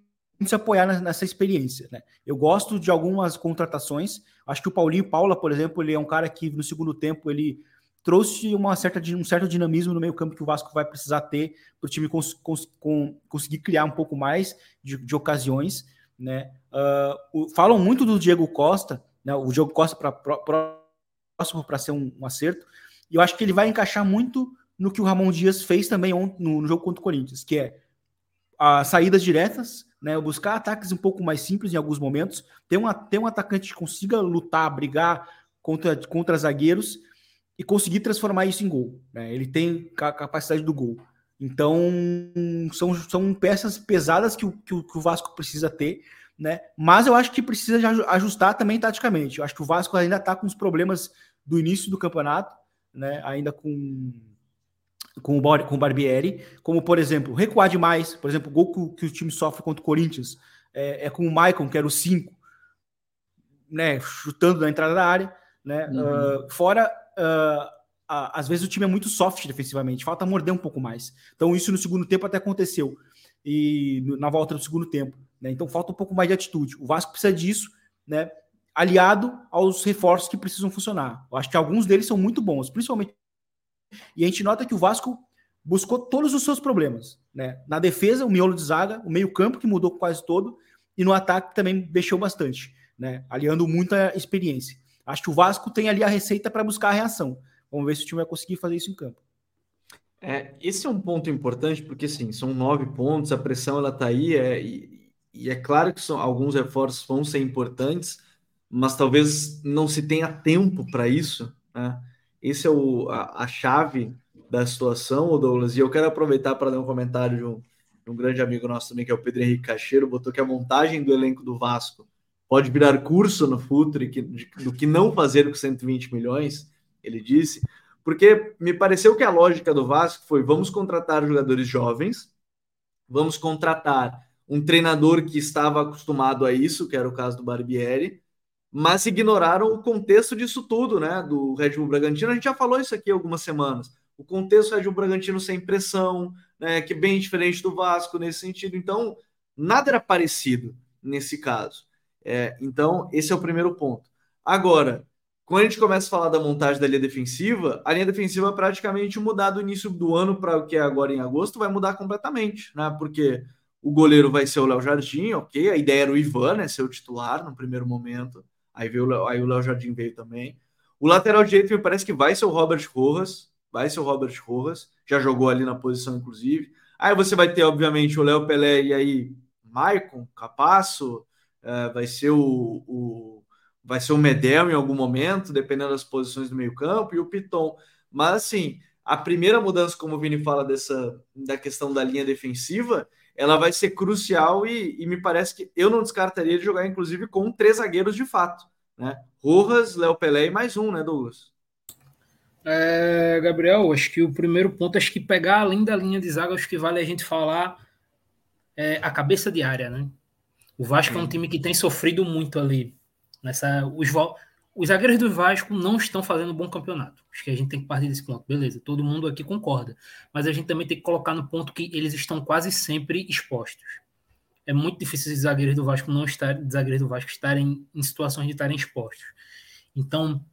se apoiar nessa experiência. Né? Eu gosto de algumas contratações. Acho que o Paulinho Paula, por exemplo, ele é um cara que no segundo tempo ele trouxe uma certa, um certo dinamismo no meio campo que o Vasco vai precisar ter para o time cons, cons, com, conseguir criar um pouco mais de, de ocasiões. Né? Uh, o, falam muito do Diego Costa, né? o Diego Costa para próximo para ser um, um, acerto, e eu acho que ele vai encaixar muito no que o Ramon Dias fez também no, no jogo contra o Corinthians, que é as saídas diretas, né? Buscar ataques um pouco mais simples em alguns momentos. Ter um, ter um atacante que consiga lutar, brigar contra, contra zagueiros e conseguir transformar isso em gol. Né? Ele tem a capacidade do gol. Então, são, são peças pesadas que o, que o Vasco precisa ter, né? Mas eu acho que precisa ajustar também taticamente. Eu acho que o Vasco ainda está com os problemas do início do campeonato, né? Ainda com com o, com o Barbieri, como, por exemplo, recuar demais. Por exemplo, o gol que, que o time sofre contra o Corinthians é, é com o Maicon, que era o 5, né, chutando na entrada da área. Né? Uhum. Uh, fora, uh, às vezes o time é muito soft defensivamente, falta morder um pouco mais. Então, isso no segundo tempo até aconteceu, e na volta do segundo tempo. Né? Então, falta um pouco mais de atitude. O Vasco precisa disso, né? aliado aos reforços que precisam funcionar. Eu acho que alguns deles são muito bons, principalmente e a gente nota que o Vasco buscou todos os seus problemas. Né? Na defesa, o miolo de zaga, o meio-campo, que mudou quase todo, e no ataque também mexeu bastante, né? aliando muita experiência. Acho que o Vasco tem ali a receita para buscar a reação. Vamos ver se o time vai conseguir fazer isso em campo. É, esse é um ponto importante, porque sim, são nove pontos, a pressão ela está aí, é, e, e, é claro que são, alguns reforços vão ser importantes, mas talvez não se tenha tempo para isso. Né? Esse é o, a, a chave da situação, Douglas. E eu quero aproveitar para dar um comentário de um, de um, grande amigo nosso também, que é o Pedro Henrique Cacheiro, botou que a montagem do elenco do Vasco pode virar curso no futuro que, de, do que não fazer com 120 milhões, ele disse, porque me pareceu que a lógica do Vasco foi: vamos contratar jogadores jovens, vamos contratar um treinador que estava acostumado a isso, que era o caso do Barbieri, mas ignoraram o contexto disso tudo, né? Do Red Bull Bragantino. A gente já falou isso aqui algumas semanas. O contexto do Red Bull Bragantino sem pressão, né? Que é bem diferente do Vasco nesse sentido. Então, nada era parecido nesse caso. É, então, esse é o primeiro ponto. Agora, quando a gente começa a falar da montagem da linha defensiva, a linha defensiva praticamente mudar do início do ano para o que é agora em agosto vai mudar completamente, né? Porque o goleiro vai ser o Léo Jardim, ok? A ideia era o Ivan, né? Ser o titular no primeiro momento. Aí, veio, aí o Léo Jardim veio também. O lateral direito me parece que vai ser o Robert Rojas. Vai ser o Robert Rojas. Já jogou ali na posição, inclusive. Aí você vai ter, obviamente, o Léo Pelé e aí Maicon, Capasso. Uh, vai ser o, o, vai ser o Medel em algum momento, dependendo das posições do meio campo, e o Piton. Mas assim, a primeira mudança, como o Vini fala dessa da questão da linha defensiva, ela vai ser crucial e, e, me parece que eu não descartaria de jogar, inclusive, com três zagueiros de fato, né? Rojas, Léo Pelé e mais um, né, Douglas? É, Gabriel, acho que o primeiro ponto, acho que pegar além da linha de zaga, acho que vale a gente falar é, a cabeça de área, né? O Vasco é um time que tem sofrido muito ali. Nessa, os, os zagueiros do Vasco não estão fazendo um bom campeonato. Acho que a gente tem que partir desse ponto. Beleza, todo mundo aqui concorda. Mas a gente também tem que colocar no ponto que eles estão quase sempre expostos. É muito difícil os zagueiros do Vasco não estarem, zagueiros do Vasco estarem em situações de estarem expostos. Então,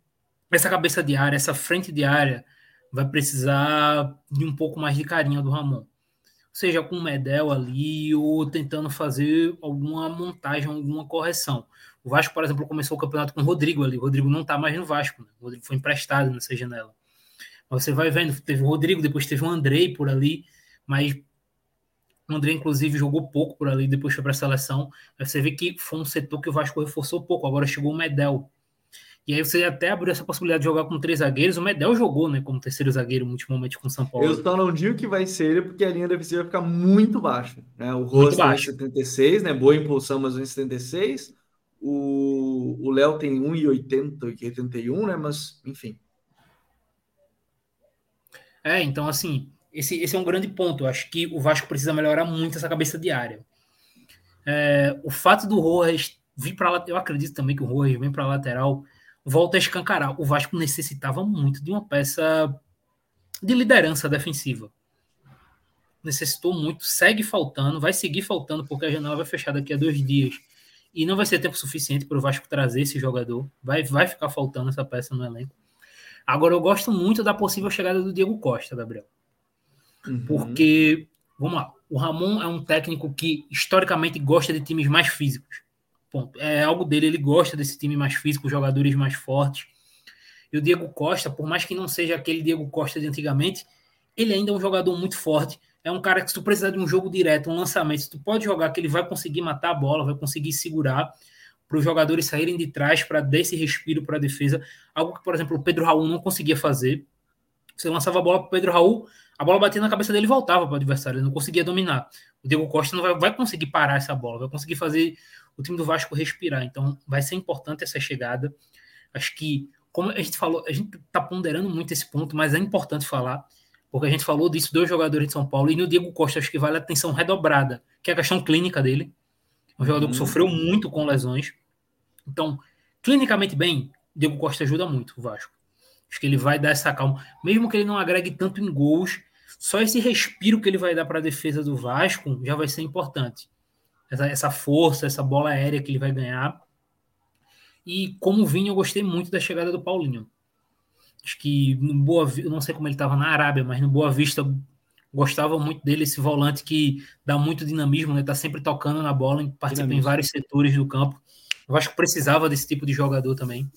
essa cabeça de área, essa frente de área, vai precisar de um pouco mais de carinho do Ramon. Seja com Medel ali ou tentando fazer alguma montagem, alguma correção. O Vasco, por exemplo, começou o campeonato com o Rodrigo ali. O Rodrigo não está mais no Vasco, né? o Rodrigo foi emprestado nessa janela. Mas você vai vendo, teve o Rodrigo, depois teve o Andrei por ali, mas o André, inclusive, jogou pouco por ali, depois foi para a seleção. Você vê que foi um setor que o Vasco reforçou pouco. Agora chegou o Medel. E aí você até abriu essa possibilidade de jogar com três zagueiros. O Medel jogou, né, como terceiro zagueiro, ultimamente com o São Paulo. Eu só não digo que vai ser ele, porque a linha defensiva vai ficar muito baixa. Né? O Rosto é 76, né? Boa impulsão, mas 1,76. O Léo tem 1,80, 81, né? Mas, enfim. É, então, assim, esse, esse é um grande ponto. Eu acho que o Vasco precisa melhorar muito essa cabeça de área. É, o fato do Rojas vir para lá, eu acredito também que o Rojas vem para a lateral, volta a escancarar. O Vasco necessitava muito de uma peça de liderança defensiva. Necessitou muito, segue faltando, vai seguir faltando, porque a janela vai fechar daqui a dois dias e não vai ser tempo suficiente para o Vasco trazer esse jogador. Vai, vai ficar faltando essa peça no elenco. Agora, eu gosto muito da possível chegada do Diego Costa, Gabriel. Uhum. Porque, vamos lá, o Ramon é um técnico que historicamente gosta de times mais físicos. Ponto. É algo dele, ele gosta desse time mais físico, jogadores mais fortes. E o Diego Costa, por mais que não seja aquele Diego Costa de antigamente, ele ainda é um jogador muito forte é um cara que se tu precisar de um jogo direto, um lançamento, tu pode jogar que ele vai conseguir matar a bola, vai conseguir segurar para os jogadores saírem de trás para dar esse respiro para a defesa, algo que, por exemplo, o Pedro Raul não conseguia fazer. Você lançava a bola para Pedro Raul, a bola batia na cabeça dele e voltava para o adversário, ele não conseguia dominar. O Diego Costa não vai, vai conseguir parar essa bola, vai conseguir fazer o time do Vasco respirar. Então, vai ser importante essa chegada. Acho que, como a gente falou, a gente está ponderando muito esse ponto, mas é importante falar porque a gente falou disso, dois jogadores de São Paulo, e no Diego Costa acho que vale a atenção redobrada, que é a questão clínica dele. Um jogador uhum. que sofreu muito com lesões. Então, clinicamente bem, Diego Costa ajuda muito o Vasco. Acho que ele vai dar essa calma. Mesmo que ele não agregue tanto em gols, só esse respiro que ele vai dar para a defesa do Vasco já vai ser importante. Essa, essa, força, essa bola aérea que ele vai ganhar. E como vinha, eu gostei muito da chegada do Paulinho. Acho que no Boa eu não sei como ele estava na Arábia, mas no Boa Vista gostava muito dele, esse volante que dá muito dinamismo, né? Tá sempre tocando na bola, participa dinamismo. em vários setores do campo. Eu acho que precisava desse tipo de jogador também.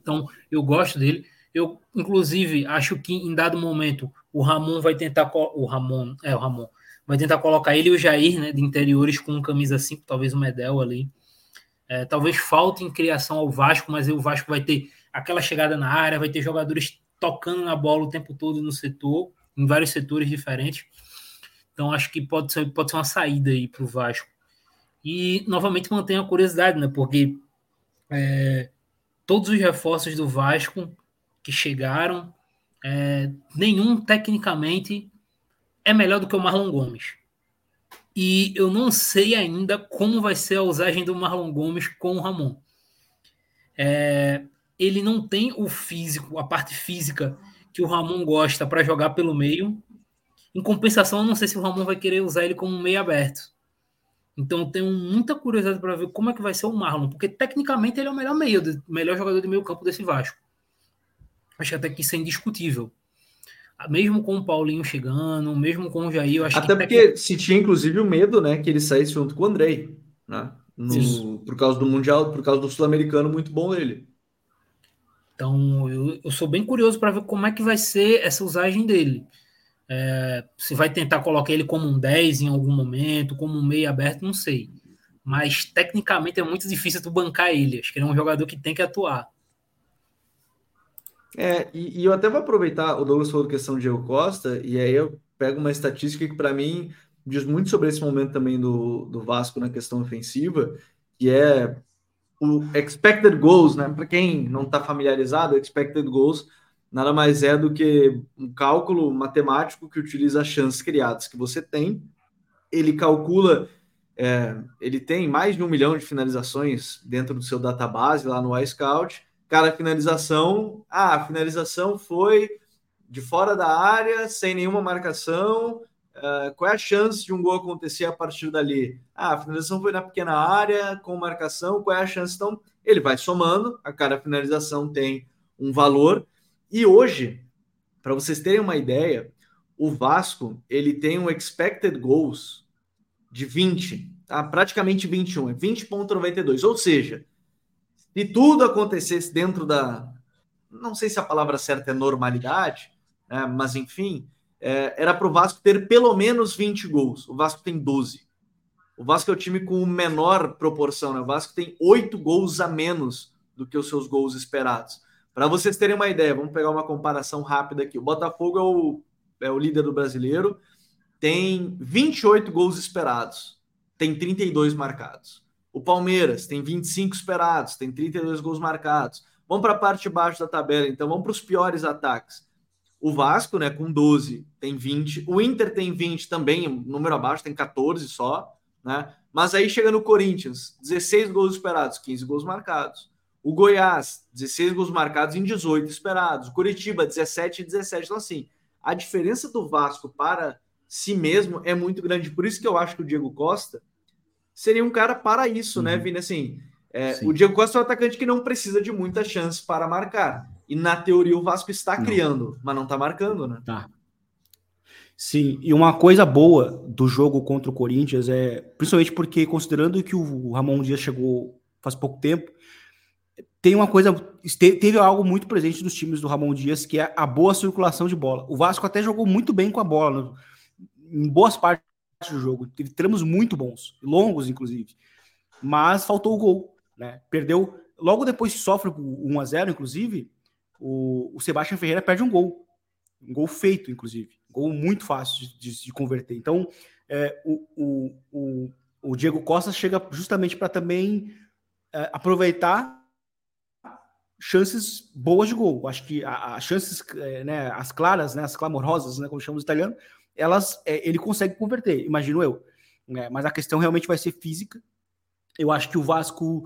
Então, eu gosto dele. Eu, inclusive, acho que em dado momento o Ramon vai tentar. O Ramon, é, o Ramon. Vai tentar colocar ele e o Jair, né? De interiores com camisa 5, talvez o Medel ali. É, talvez falte em criação ao Vasco, mas o Vasco vai ter aquela chegada na área, vai ter jogadores tocando na bola o tempo todo no setor, em vários setores diferentes. Então acho que pode ser, pode ser uma saída aí para o Vasco. E novamente mantenho a curiosidade, né? Porque é, todos os reforços do Vasco que chegaram, é, nenhum tecnicamente é melhor do que o Marlon Gomes. E eu não sei ainda como vai ser a usagem do Marlon Gomes com o Ramon. É, ele não tem o físico, a parte física que o Ramon gosta para jogar pelo meio. Em compensação, eu não sei se o Ramon vai querer usar ele como meio aberto. Então eu tenho muita curiosidade para ver como é que vai ser o Marlon, porque tecnicamente ele é o melhor meio, melhor jogador de meio campo desse Vasco. Acho até que isso é indiscutível. Mesmo com o Paulinho chegando, mesmo com o Jair, eu acho Até que porque se tinha inclusive o medo, né, que ele saísse junto com o Andrei, né? No, por causa do Mundial, por causa do Sul-Americano muito bom dele. Então, eu, eu sou bem curioso para ver como é que vai ser essa usagem dele. É, se vai tentar colocar ele como um 10 em algum momento, como um meio aberto, não sei. Mas tecnicamente é muito difícil tu bancar ele. Acho que ele é um jogador que tem que atuar. É, e, e eu até vou aproveitar, o Douglas falou questão de Diego Costa, e aí eu pego uma estatística que para mim diz muito sobre esse momento também do, do Vasco na questão ofensiva, que é o expected goals, né? Para quem não está familiarizado, expected goals nada mais é do que um cálculo matemático que utiliza as chances criadas que você tem. Ele calcula, é, ele tem mais de um milhão de finalizações dentro do seu database lá no iScout. Cada finalização, ah, a finalização foi de fora da área, sem nenhuma marcação. Uh, qual é a chance de um gol acontecer a partir dali? Ah, a finalização foi na pequena área, com marcação, qual é a chance? Então, ele vai somando, a cada finalização tem um valor, e hoje, para vocês terem uma ideia, o Vasco ele tem um expected goals de 20, tá? praticamente 21, é 20,92. Ou seja, se tudo acontecesse dentro da. Não sei se a palavra certa é normalidade, né? mas enfim, é, era para o Vasco ter pelo menos 20 gols. O Vasco tem 12. O Vasco é o time com menor proporção, né? O Vasco tem 8 gols a menos do que os seus gols esperados. Para vocês terem uma ideia, vamos pegar uma comparação rápida aqui. O Botafogo é o, é o líder do brasileiro, tem 28 gols esperados, tem 32 marcados. O Palmeiras tem 25 esperados, tem 32 gols marcados. Vamos para a parte de baixo da tabela, então vamos para os piores ataques. O Vasco, né, com 12, tem 20. O Inter tem 20 também, número abaixo, tem 14 só, né? Mas aí chega no Corinthians, 16 gols esperados, 15 gols marcados. O Goiás, 16 gols marcados em 18 esperados. O Curitiba, 17 e 17. Então, assim, a diferença do Vasco para si mesmo é muito grande. Por isso que eu acho que o Diego Costa seria um cara para isso, né, uhum. né, Vini? Assim, é, o Diego Costa é um atacante que não precisa de muita chance para marcar. E na teoria o Vasco está não. criando, mas não está marcando, né? Tá. Sim, e uma coisa boa do jogo contra o Corinthians é, principalmente porque considerando que o Ramon Dias chegou faz pouco tempo, tem uma coisa, teve algo muito presente dos times do Ramon Dias, que é a boa circulação de bola. O Vasco até jogou muito bem com a bola, em boas partes do jogo. Teve tramos muito bons, longos, inclusive. Mas faltou o gol, né? Perdeu. Logo depois que sofre o 1 a 0 inclusive, o, o Sebastião Ferreira perde um gol. Um gol feito, inclusive. Um gol muito fácil de, de, de converter. Então, é, o, o, o, o, Diego Costa chega justamente para também é, aproveitar chances boas de gol. Acho que as chances, é, né, as claras, né, as clamorosas, né, como chamamos italiano, elas é, ele consegue converter, imagino eu. Né? Mas a questão realmente vai ser física. Eu acho que o Vasco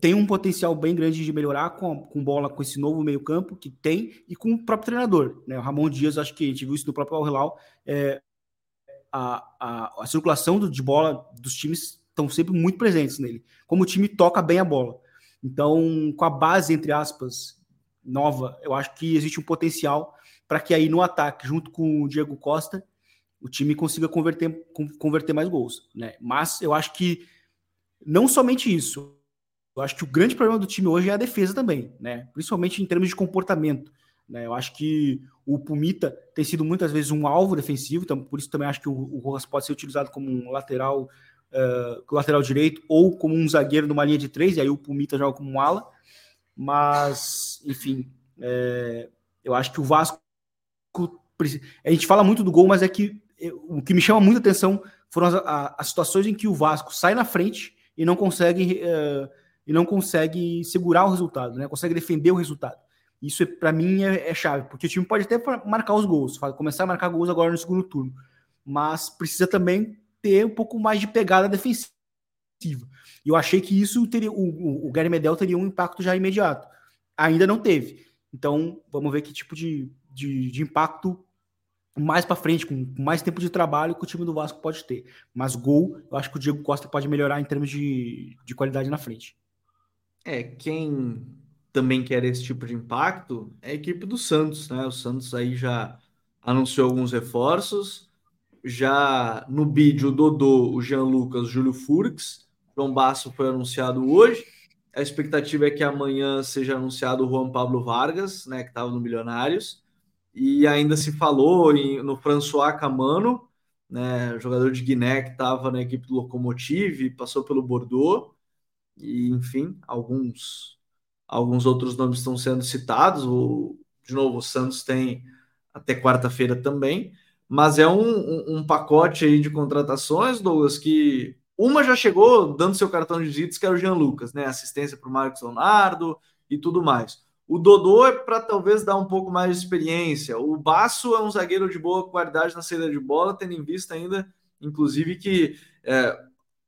tem um potencial bem grande de melhorar com, com bola, com esse novo meio-campo que tem e com o próprio treinador. Né? O Ramon Dias, acho que a gente viu isso no próprio Al Hilal. É, a, a, a circulação do, de bola dos times estão sempre muito presentes nele. Como o time toca bem a bola. Então, com a base, entre aspas, nova, eu acho que existe um potencial para que aí no ataque, junto com o Diego Costa, o time consiga converter, converter mais gols. Né? Mas eu acho que não somente isso. Eu acho que o grande problema do time hoje é a defesa também, né? principalmente em termos de comportamento. Né? Eu acho que o Pumita tem sido muitas vezes um alvo defensivo, então por isso também acho que o, o Rojas pode ser utilizado como um lateral uh, lateral direito ou como um zagueiro numa linha de três, e aí o Pumita joga como um ala. Mas, enfim, é, eu acho que o Vasco. A gente fala muito do gol, mas é que o que me chama muita atenção foram as, as situações em que o Vasco sai na frente e não consegue uh, e não consegue segurar o resultado, né? Consegue defender o resultado. Isso para mim é, é, chave, porque o time pode até marcar os gols, começar a marcar gols agora no segundo turno, mas precisa também ter um pouco mais de pegada defensiva. E eu achei que isso teria, o, o Gary Medel teria um impacto já imediato. Ainda não teve. Então, vamos ver que tipo de, de, de impacto mais para frente, com mais tempo de trabalho que o time do Vasco pode ter. Mas gol, eu acho que o Diego Costa pode melhorar em termos de, de qualidade na frente. É, quem também quer esse tipo de impacto é a equipe do Santos, né? O Santos aí já anunciou alguns reforços. Já no bid, o Dodô, o Jean Lucas, o Júlio Furx. João Basso foi anunciado hoje. A expectativa é que amanhã seja anunciado o Juan Pablo Vargas, né, que estava no Milionários e ainda se falou em, no François Camano, né, jogador de Guiné que estava na equipe do Locomotive, passou pelo Bordeaux, e enfim, alguns, alguns outros nomes estão sendo citados. O, de novo, o Santos tem até quarta-feira também, mas é um, um, um, pacote aí de contratações, Douglas, que uma já chegou dando seu cartão de visitas, que era o Jean Lucas, né? Assistência para o Marcos Leonardo e tudo mais. O Dodô é para talvez dar um pouco mais de experiência. O Baço é um zagueiro de boa qualidade na saída de bola, tendo em vista ainda, inclusive, que é,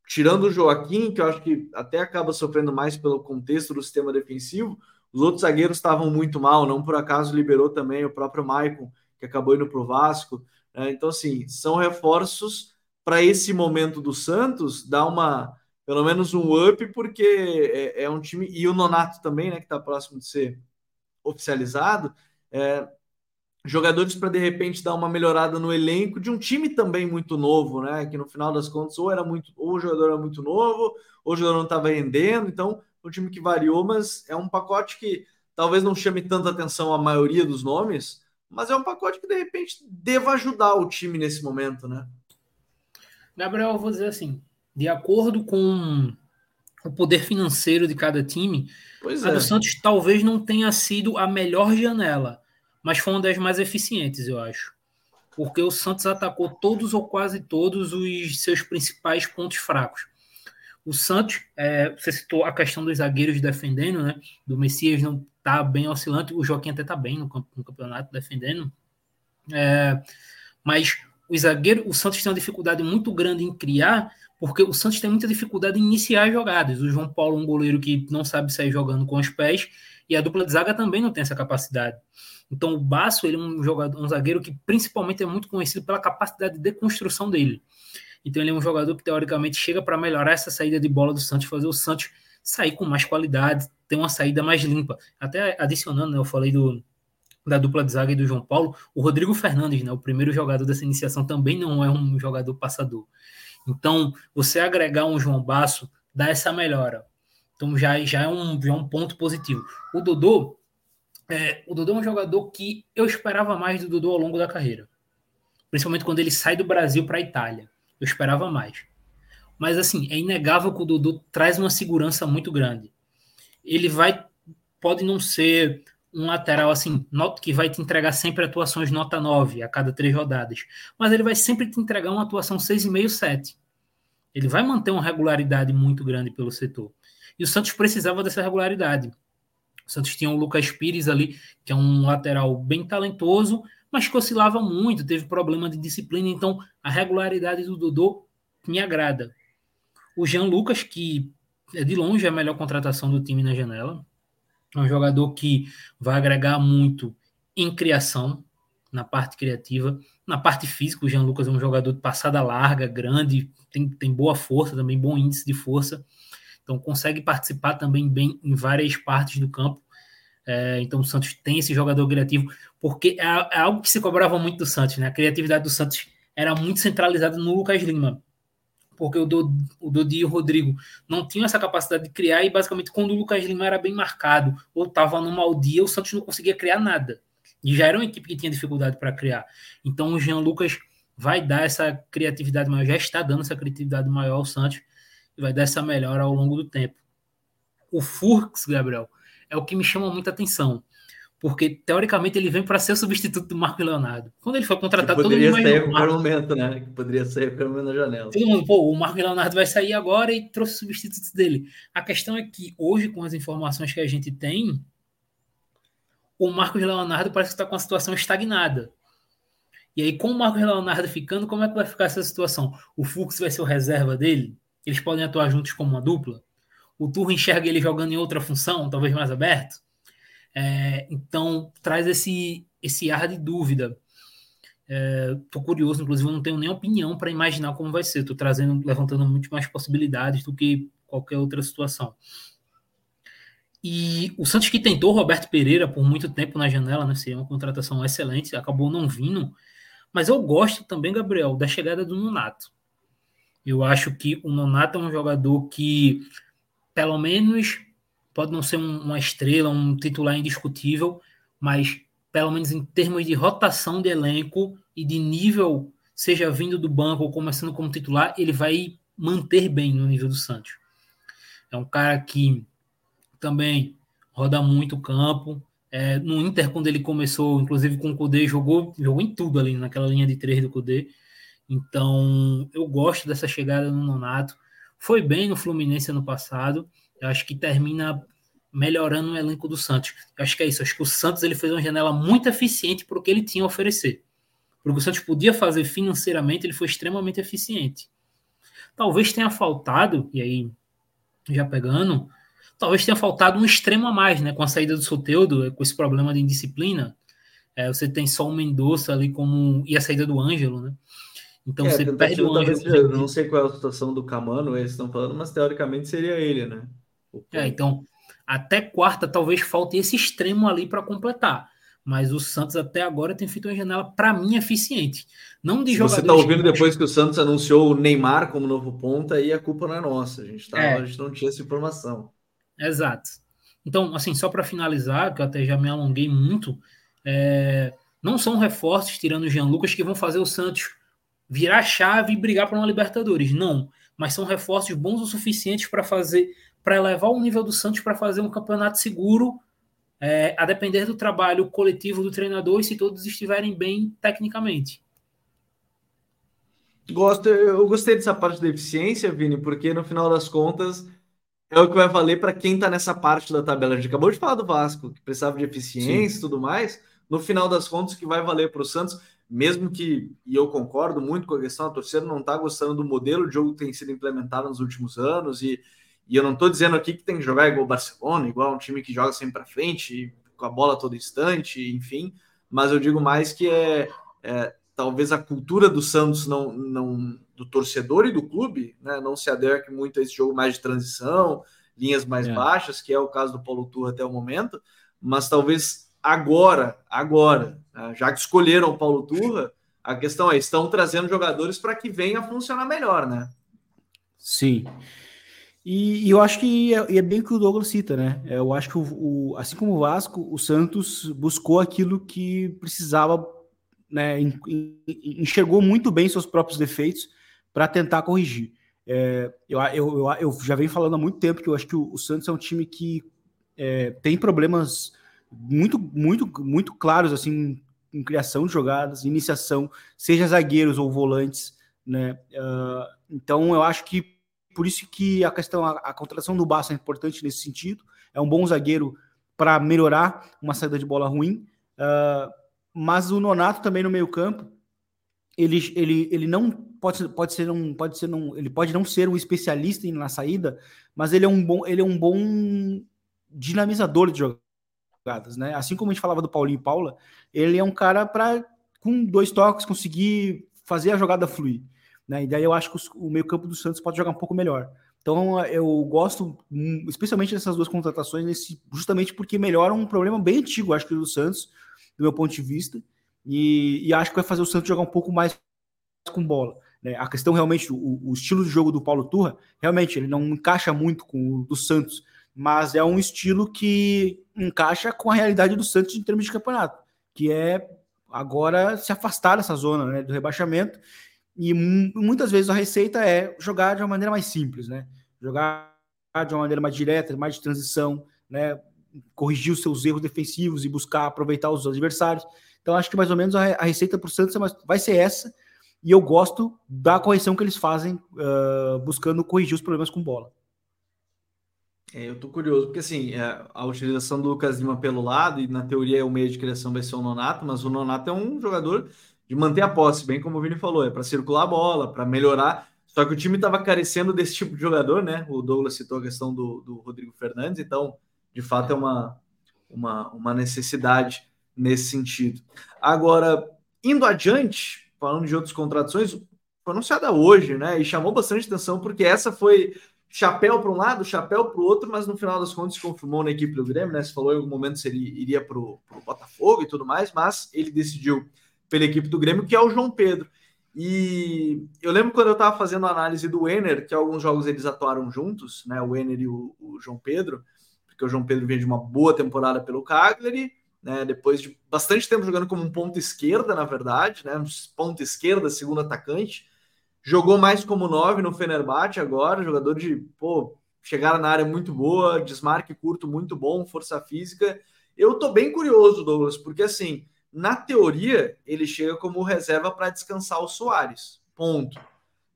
tirando o Joaquim, que eu acho que até acaba sofrendo mais pelo contexto do sistema defensivo, os outros zagueiros estavam muito mal, não por acaso liberou também o próprio Maicon, que acabou indo para o Vasco. Né? Então, assim, são reforços para esse momento do Santos, dar uma pelo menos um up, porque é, é, um time. E o Nonato também, né, que está próximo de ser oficializado. É, jogadores para de repente dar uma melhorada no elenco de um time também muito novo, né? Que no final das contas, ou era muito, ou o jogador era muito novo, ou o jogador não estava rendendo, então um time que variou, mas é um pacote que talvez não chame tanta atenção a maioria dos nomes, mas é um pacote que de repente deva ajudar o time nesse momento, né? Gabriel, eu vou dizer assim, de acordo com o poder financeiro de cada time, pois a é. do Santos talvez não tenha sido a melhor janela, mas foi uma das mais eficientes, eu acho. Porque o Santos atacou todos ou quase todos os seus principais pontos fracos. O Santos, é, você citou a questão dos zagueiros defendendo, né? Do Messias não tá bem oscilante, o Joaquim até tá bem no, no campeonato defendendo. É, mas o zagueiro, o Santos tem uma dificuldade muito grande em criar, porque o Santos tem muita dificuldade em iniciar jogadas. O João Paulo é um goleiro que não sabe sair jogando com os pés, e a dupla de zaga também não tem essa capacidade. Então o Baço ele é um jogador, um zagueiro que principalmente é muito conhecido pela capacidade de construção dele. Então ele é um jogador que teoricamente chega para melhorar essa saída de bola do Santos, fazer o Santos sair com mais qualidade, ter uma saída mais limpa. Até adicionando, né, eu falei do, da dupla de zaga e do João Paulo, o Rodrigo Fernandes, né, o primeiro jogador dessa iniciação, também não é um jogador passador. Então, você agregar um João Basso dá essa melhora. Então, já, já, é, um, já é um ponto positivo. O Dodô, é, o Dodô é um jogador que eu esperava mais do Dodô ao longo da carreira. Principalmente quando ele sai do Brasil para a Itália. Eu esperava mais. Mas, assim, é inegável que o Dodô traz uma segurança muito grande. Ele vai, pode não ser um lateral assim, que vai te entregar sempre atuações nota 9 a cada três rodadas. Mas ele vai sempre te entregar uma atuação 6,5, 7. Ele vai manter uma regularidade muito grande pelo setor. E o Santos precisava dessa regularidade. O Santos tinha o Lucas Pires ali, que é um lateral bem talentoso, mas que oscilava muito, teve problema de disciplina. Então, a regularidade do Dodô me agrada. O Jean Lucas, que é de longe a melhor contratação do time na janela, é um jogador que vai agregar muito em criação, na parte criativa. Na parte física, o Jean Lucas é um jogador de passada larga, grande, tem, tem boa força também, bom índice de força. Então consegue participar também bem em várias partes do campo. É, então o Santos tem esse jogador criativo, porque é, é, algo que se cobrava muito do Santos, né? A criatividade do Santos era muito centralizada no Lucas Lima porque o, do, o Dodi e o Rodrigo não tinham essa capacidade de criar, e basicamente quando o Lucas Lima era bem marcado ou estava no mau dia, o Santos não conseguia criar nada. E já era uma equipe que tinha dificuldade para criar. Então o Jean Lucas vai dar essa criatividade maior, já está dando essa criatividade maior ao Santos e vai dar essa melhora ao longo do tempo. O Furks, Gabriel, é o que me chama muita atenção porque teoricamente ele vem para ser o substituto do Marco Leonardo. Quando ele foi contratado, todo mundo sair a qualquer momento, né? Que poderia sair a qualquer momento na janela. Todo mundo, pô, o Marco Leonardo vai sair agora e trouxe substitutos dele. A questão é que hoje, com as informações que a gente tem, o Marcos Leonardo parece que está com a situação estagnada. E aí, com o Marcos Leonardo ficando, como é que vai ficar essa situação? O Fux vai ser o reserva dele? Eles podem atuar juntos como uma dupla? O Turro enxerga ele jogando em outra função, talvez mais aberto? É, então, traz esse, esse ar de dúvida. É, tô curioso, inclusive, não tenho nem opinião para imaginar como vai ser. Tô trazendo, levantando muito mais possibilidades do que qualquer outra situação. E o Santos que tentou Roberto Pereira por muito tempo na janela, né? Seria uma contratação excelente, acabou não vindo. Mas eu gosto também, Gabriel, da chegada do Nonato. Eu acho que o Nonato é um jogador que, pelo menos, pode não ser um, uma estrela, um titular indiscutível, mas pelo menos em termos de rotação de elenco e de nível, seja vindo do banco ou começando como titular, ele vai manter bem no nível do Santos. É um cara que também roda muito o campo. É, no Inter, quando ele começou, inclusive com o Kudê, jogou, jogou em tudo ali, naquela linha de três do Kudê. Então, eu gosto dessa chegada no Nonato. Foi bem no Fluminense ano passado. Eu acho que termina melhorando o elenco do Santos. Eu acho que é isso. Eu acho que o Santos ele fez uma janela muito eficiente para o que ele tinha a oferecer. Porque o Santos podia fazer financeiramente, ele foi extremamente eficiente. Talvez tenha faltado, e aí já pegando, talvez tenha faltado um extremo a mais, né? Com a saída do Soteudo, com esse problema de indisciplina. É, você tem só o Mendonça ali como. e a saída do Ângelo, né? Então é, você perde o Ângelo. Eu não sei qual é a situação do Camano, eles estão falando, mas teoricamente seria ele, né? É, então, até quarta talvez falte esse extremo ali para completar. Mas o Santos até agora tem feito uma janela, para mim, eficiente. Não de jogadores. Você está ouvindo que... depois que o Santos anunciou o Neymar como novo ponta, aí a culpa não é nossa. A gente, tá, é. a gente não tinha essa informação. Exato. Então, assim, só para finalizar, que eu até já me alonguei muito, é... não são reforços, tirando o Jean Lucas, que vão fazer o Santos virar chave e brigar para uma Libertadores. Não. Mas são reforços bons o suficiente para fazer para elevar o nível do Santos para fazer um campeonato seguro, é, a depender do trabalho coletivo do treinador e se todos estiverem bem tecnicamente. Gosto, eu gostei dessa parte da eficiência, Vini, porque no final das contas é o que vai valer para quem está nessa parte da tabela. A gente acabou de falar do Vasco, que precisava de eficiência e tudo mais. No final das contas, que vai valer para o Santos, mesmo que, e eu concordo muito com a questão, a torcida não está gostando do modelo de jogo que tem sido implementado nos últimos anos e e eu não estou dizendo aqui que tem que jogar igual o Barcelona, igual um time que joga sempre para frente, com a bola todo instante, enfim. Mas eu digo mais que é, é talvez a cultura do Santos não, não do torcedor e do clube, né, não se adeque muito a esse jogo mais de transição, linhas mais é. baixas, que é o caso do Paulo Turra até o momento. Mas talvez agora, agora, né, já que escolheram o Paulo Turra, a questão é estão trazendo jogadores para que venha a funcionar melhor, né? Sim. E, e, eu acho que é, é, bem o que o Douglas cita, né? É, eu acho que, o, o, assim como o Vasco, o Santos buscou aquilo que precisava, né? Enxergou muito bem seus próprios defeitos para tentar corrigir. É, eu, eu, eu, já venho falando há muito tempo que eu acho que o, o Santos é um time que é, tem problemas muito, muito, muito claros assim em criação de jogadas, iniciação, seja zagueiros ou volantes, né? Uh, então eu acho que por isso que a questão, a, a contratação do Bassa é importante nesse sentido. É um bom zagueiro para melhorar uma saída de bola ruim. Uh, mas o Nonato também no meio campo, ele, ele, ele não pode, pode ser um pode ser um, ele pode não ser um especialista na saída, mas ele é um bom ele é um bom dinamizador de jogadas, né? Assim como a gente falava do Paulinho e Paula, ele é um cara para com dois toques conseguir fazer a jogada fluir. Né? E daí eu acho que o meio campo do Santos pode jogar um pouco melhor. Então eu gosto hum, especialmente dessas duas contratações, nesse, justamente porque melhoram um problema bem antigo, acho que do Santos, do meu ponto de vista, e, e acho que vai fazer o Santos jogar um pouco mais com bola. Né? A questão realmente, o, o, estilo de jogo do Paulo Turra, realmente ele não encaixa muito com o do Santos, mas é um estilo que encaixa com a realidade do Santos em termos de campeonato, que é agora se afastar dessa zona né, do rebaixamento e muitas vezes a receita é jogar de uma maneira mais simples, né? Jogar de uma maneira mais direta, mais de transição, né? Corrigir os seus erros defensivos e buscar aproveitar os adversários. Então, acho que mais ou menos a, receita para o Santos é vai ser essa. E eu gosto da correção que eles fazem, uh, buscando corrigir os problemas com bola. É, eu tô curioso, porque assim, é, a utilização do Lucas Lima pelo lado, e na teoria o meio de criação vai ser o Nonato, mas o Nonato é um jogador de manter a posse, bem como o Vini falou, é para circular a bola, para melhorar. Só que o time estava carecendo desse tipo de jogador, né? O Douglas citou a questão do, do Rodrigo Fernandes, então, de fato, é uma, uma, uma necessidade nesse sentido. Agora, indo adiante, falando de outras contratações, foi anunciada hoje, né? E chamou bastante atenção, porque essa foi chapéu para um lado, chapéu para o outro, mas no final das contas confirmou na equipe do Grêmio, né? Se falou em algum momento se ele iria para o Botafogo e tudo mais, mas ele decidiu pela equipe do Grêmio, que é o João Pedro. E eu lembro quando eu estava fazendo a análise do Ener, que alguns jogos eles atuaram juntos, né? O Ener e o, o João Pedro, porque o João Pedro veio de uma boa temporada pelo Cagliari, né? Depois de bastante tempo jogando como um ponto esquerda, na verdade, né? Um ponto esquerda, segundo atacante. Jogou mais como nove no Fenerbahçe agora, jogador de pô, chegar na área muito boa, desmarque curto muito bom, força física. Eu tô bem curioso, Douglas, porque assim, na teoria, ele chega como reserva para descansar o Soares. Ponto.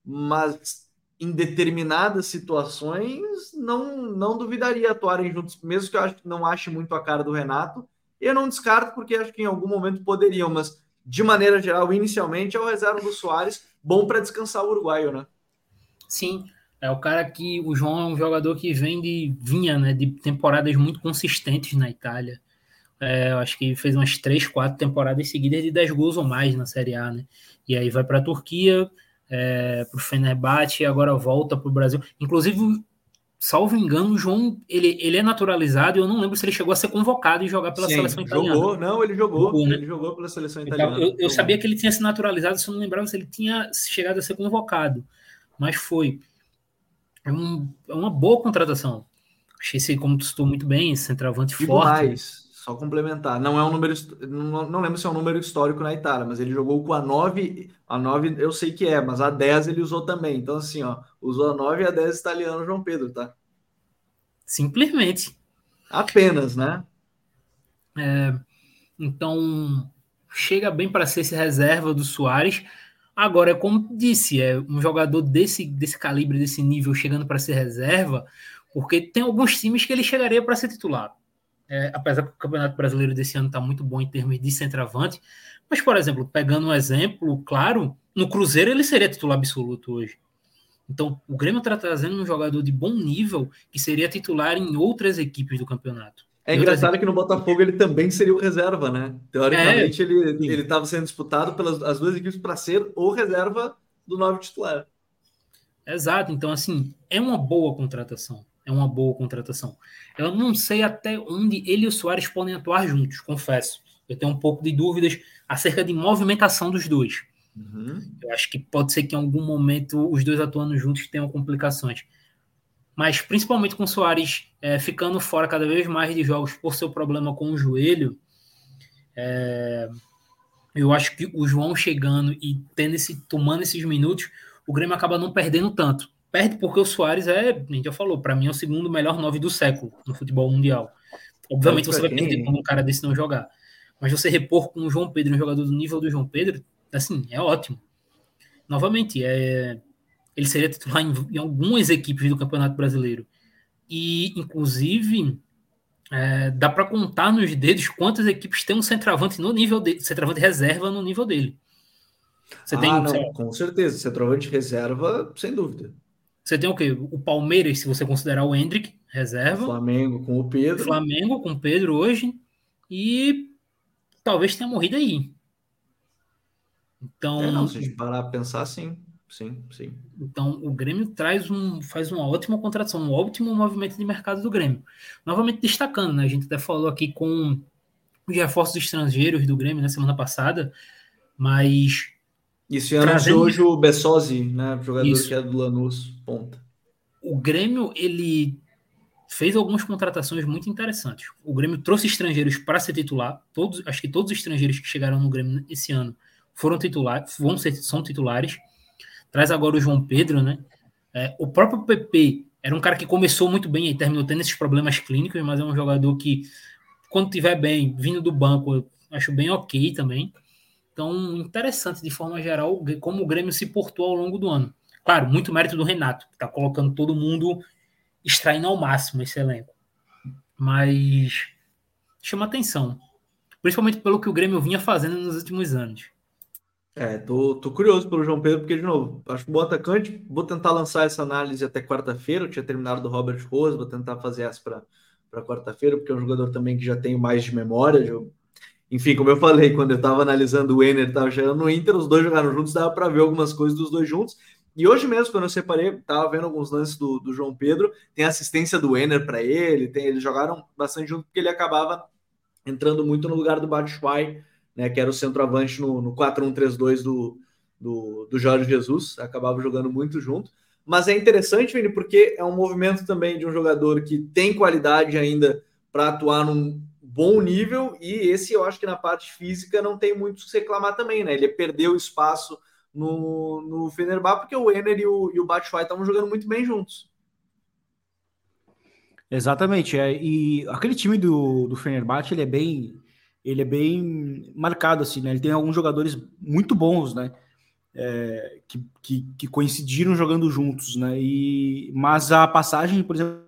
Mas em determinadas situações, não, não duvidaria atuarem juntos, mesmo que eu acho não ache muito a cara do Renato. Eu não descarto, porque acho que em algum momento poderiam, mas de maneira geral, inicialmente é o reserva do Soares, bom para descansar o uruguaio, né? Sim, é o cara que o João é um jogador que vem de vinha, né, de temporadas muito consistentes na Itália. É, eu acho que fez umas três, quatro temporadas seguidas de 10 gols ou mais na Série A, né? E aí vai para a Turquia, é, para o Fenerbahçe, e agora volta para o Brasil. Inclusive, salvo engano, o João ele, ele é naturalizado e eu não lembro se ele chegou a ser convocado e jogar pela Sim, seleção italiana. Jogou, não, ele jogou, jogou né? ele jogou pela seleção então, italiana. Então, eu, eu sabia que ele tinha se naturalizado, só não lembrava se ele tinha chegado a ser convocado, mas foi. É, um, é uma boa contratação. Achei como tu citou muito bem, esse centroavante Digo forte. Mais só complementar. Não é um número, não, não lembro se é um número histórico na Itália, mas ele jogou com a 9, a 9 eu sei que é, mas a 10 ele usou também. Então, assim, ó, usou a 9 e a 10 italiano João Pedro, tá? Simplesmente. Apenas, né? É, então, chega bem para ser esse reserva do Soares. Agora, como disse, é um jogador desse, desse calibre, desse nível, chegando para ser reserva, porque tem alguns times que ele chegaria para ser titular é, apesar que o Campeonato Brasileiro desse ano está muito bom em termos de centroavante, mas, por exemplo, pegando um exemplo claro, no Cruzeiro ele seria titular absoluto hoje. Então, o Grêmio está trazendo um jogador de bom nível que seria titular em outras equipes do campeonato. É engraçado que no Botafogo ele também seria o reserva, né? Teoricamente, é, ele estava sendo disputado pelas as duas equipes para ser o reserva do novo titular. Exato. Então, assim, é uma boa contratação é uma boa contratação. Eu não sei até onde ele e o Soares podem atuar juntos, confesso. Eu tenho um pouco de dúvidas acerca de movimentação dos dois. Uhum. Eu acho que pode ser que em algum momento os dois atuando juntos tenham complicações. Mas principalmente com o Soares é, ficando fora cada vez mais de jogos por seu problema com o joelho, é, eu acho que o João chegando e tendo esse, tomando esses minutos, o Grêmio acaba não perdendo tanto. Perde porque o Soares é, a gente já falou, para mim é o segundo melhor nove do século no futebol mundial. Obviamente você vai perder quando um cara desse não jogar. Mas você repor com o João Pedro, um jogador do nível do João Pedro, assim, é ótimo. Novamente, é, ele seria titular em, em algumas equipes do Campeonato Brasileiro. E, inclusive, é, dá para contar nos dedos quantas equipes têm um centroavante no nível dele, centroavante reserva no nível dele. Você ah, tem, não, com certeza, centroavante reserva, sem dúvida. Você tem o quê? O Palmeiras, se você considerar o Hendrick, reserva. Flamengo com o Pedro. Flamengo com o Pedro hoje. E talvez tenha morrido aí. Então. É, não, se a gente parar a pensar, sim. Sim, sim. Então, o Grêmio traz um, faz uma ótima contratação, um ótimo movimento de mercado do Grêmio. Novamente destacando, né? A gente até falou aqui com os reforços estrangeiros do Grêmio na semana passada, mas isso ano Trazendo... hoje o Bessosi, né? Jogador Isso. que é do Lanús, ponta. O Grêmio, ele fez algumas contratações muito interessantes. O Grêmio trouxe estrangeiros para ser titular. Todos, acho que todos os estrangeiros que chegaram no Grêmio esse ano foram titulares, vão ser, são titulares. Traz agora o João Pedro, né? É, o próprio PP era um cara que começou muito bem e terminou tendo esses problemas clínicos, mas é um jogador que, quando tiver bem, vindo do banco, eu acho bem ok também. Então, interessante de forma geral como o Grêmio se portou ao longo do ano. Claro, muito mérito do Renato, que está colocando todo mundo extraindo ao máximo esse elenco. Mas chama atenção. Principalmente pelo que o Grêmio vinha fazendo nos últimos anos. É, tô, tô curioso pelo João Pedro, porque, de novo, acho que bom atacante. Vou tentar lançar essa análise até quarta-feira. Eu tinha terminado do Robert Rose, vou tentar fazer essa para quarta-feira, porque é um jogador também que já tenho mais de memória. Enfim, como eu falei, quando eu estava analisando o Ener, estava chegando no Inter, os dois jogaram juntos, dava para ver algumas coisas dos dois juntos. E hoje mesmo, quando eu separei, estava vendo alguns lances do, do João Pedro, tem assistência do Ener para ele, tem, eles jogaram bastante junto, porque ele acabava entrando muito no lugar do Batshuayi, né, que era o centroavante no, no 4-1-3-2 do, do, do Jorge Jesus, acabava jogando muito junto. Mas é interessante, Vini, porque é um movimento também de um jogador que tem qualidade ainda para atuar num bom nível, e esse eu acho que na parte física não tem muito que reclamar também, né? Ele perdeu espaço no, no Fenerbahçe porque o Ener e o, e o Batshuayi estavam jogando muito bem juntos. Exatamente, é, e aquele time do, do Fenerbahçe, ele é bem ele é bem marcado, assim, né? Ele tem alguns jogadores muito bons, né? É, que, que, que, coincidiram jogando juntos, né? E, mas a passagem, por exemplo,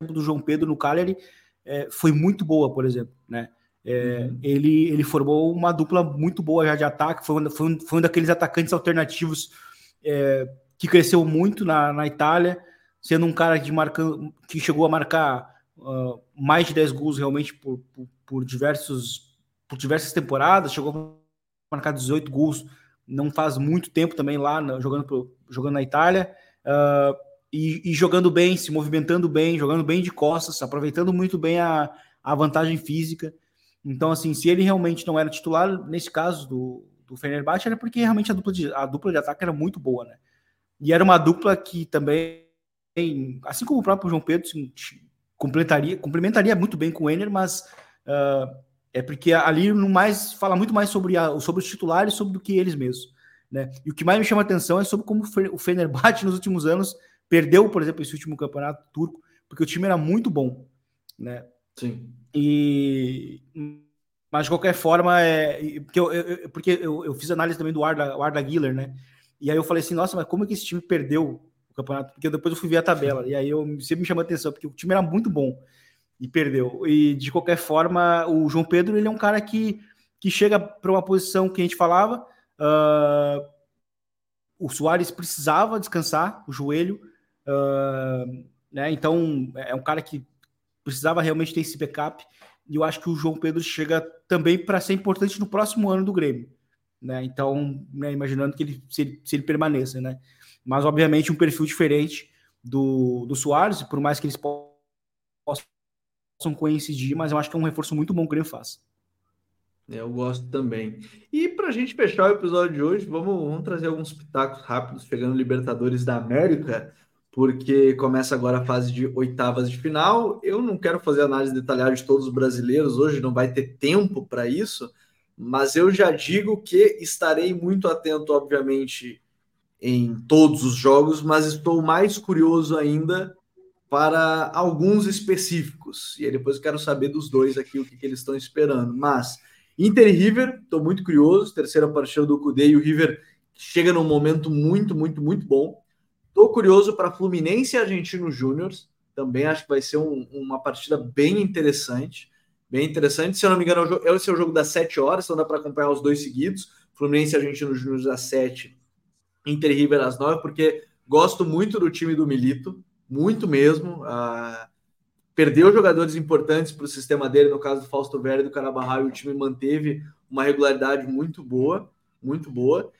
do João Pedro no Cagliari é, foi muito boa, por exemplo, né? É, uhum. ele, ele formou uma dupla muito boa já de ataque, foi um, foi um, foi um daqueles atacantes alternativos é, que cresceu muito na, na Itália, sendo um cara que, marcando, que chegou a marcar uh, mais de 10 gols realmente por, por, por, diversos, por diversas temporadas, chegou a marcar 18 gols não faz muito tempo também lá, jogando, jogando na Itália. Uh, e, e, jogando bem, se movimentando bem, jogando bem de costas, aproveitando muito bem a, a vantagem física. Então, assim, se ele realmente não era titular, nesse caso do, do Fenerbahçe, era porque realmente a dupla, de, a dupla de ataque era muito boa, né? E era uma dupla que também, assim como o próprio João Pedro, complementaria, complementaria muito bem com o Ener, mas uh, é porque ali no mais fala muito mais sobre, a, sobre os titulares sobre do que eles mesmos. Né? E o que mais me chama atenção é sobre como o Fenerbahçe <laughs> nos últimos anos Perdeu, por exemplo, esse último campeonato turco, porque o time era muito bom, né? Sim. E mas de qualquer forma é porque eu, eu porque eu, eu, fiz análise também do Arda, Arda Guiller, né? E aí eu falei assim, nossa, mas como é que esse time perdeu o campeonato? Porque depois eu fui ver a tabela e aí eu sempre me chamou a atenção porque o time era muito bom e perdeu. E de qualquer forma, o João Pedro ele é um cara que que chega para uma posição que a gente falava. Uh, o Soares precisava descansar o joelho, Uh, né? Então, é um cara que precisava realmente ter esse backup. E eu acho que o João Pedro chega também para ser importante no próximo ano do Grêmio. Né? Então, né, imaginando que ele se, ele se, ele permaneça, né? Mas, obviamente, um perfil diferente do, do Soares, por mais que eles possam coincidir, mas eu acho que é um reforço muito bom que o Grêmio faz. É, eu gosto também. E para a gente fechar o episódio de hoje, vamos, vamos trazer alguns pitacos rápidos, pegando Libertadores da América porque começa agora a fase de oitavas de final. Eu não quero fazer análise detalhada de todos os brasileiros hoje, não vai ter tempo para isso, mas eu já digo que estarei muito atento, obviamente, em todos os jogos, mas estou mais curioso ainda para alguns específicos. E aí depois eu quero saber dos dois aqui o que, que eles estão esperando. Mas Inter e River, estou muito curioso. Terceira partida do Cudê e o River chega num momento muito, muito, muito bom Estou curioso para Fluminense e Argentino Júnior. Também acho que vai ser um, uma partida bem interessante. Bem interessante. Se eu não me engano, é esse é o jogo das 7 horas, então dá para acompanhar os dois seguidos. Fluminense e Argentino Júnior às 7, Inter e River às 9, porque gosto muito do time do Milito, muito mesmo. Ah, perdeu jogadores importantes para o sistema dele, no caso do Fausto Vera e do Carabarral, e o time manteve uma regularidade muito boa, muito boa.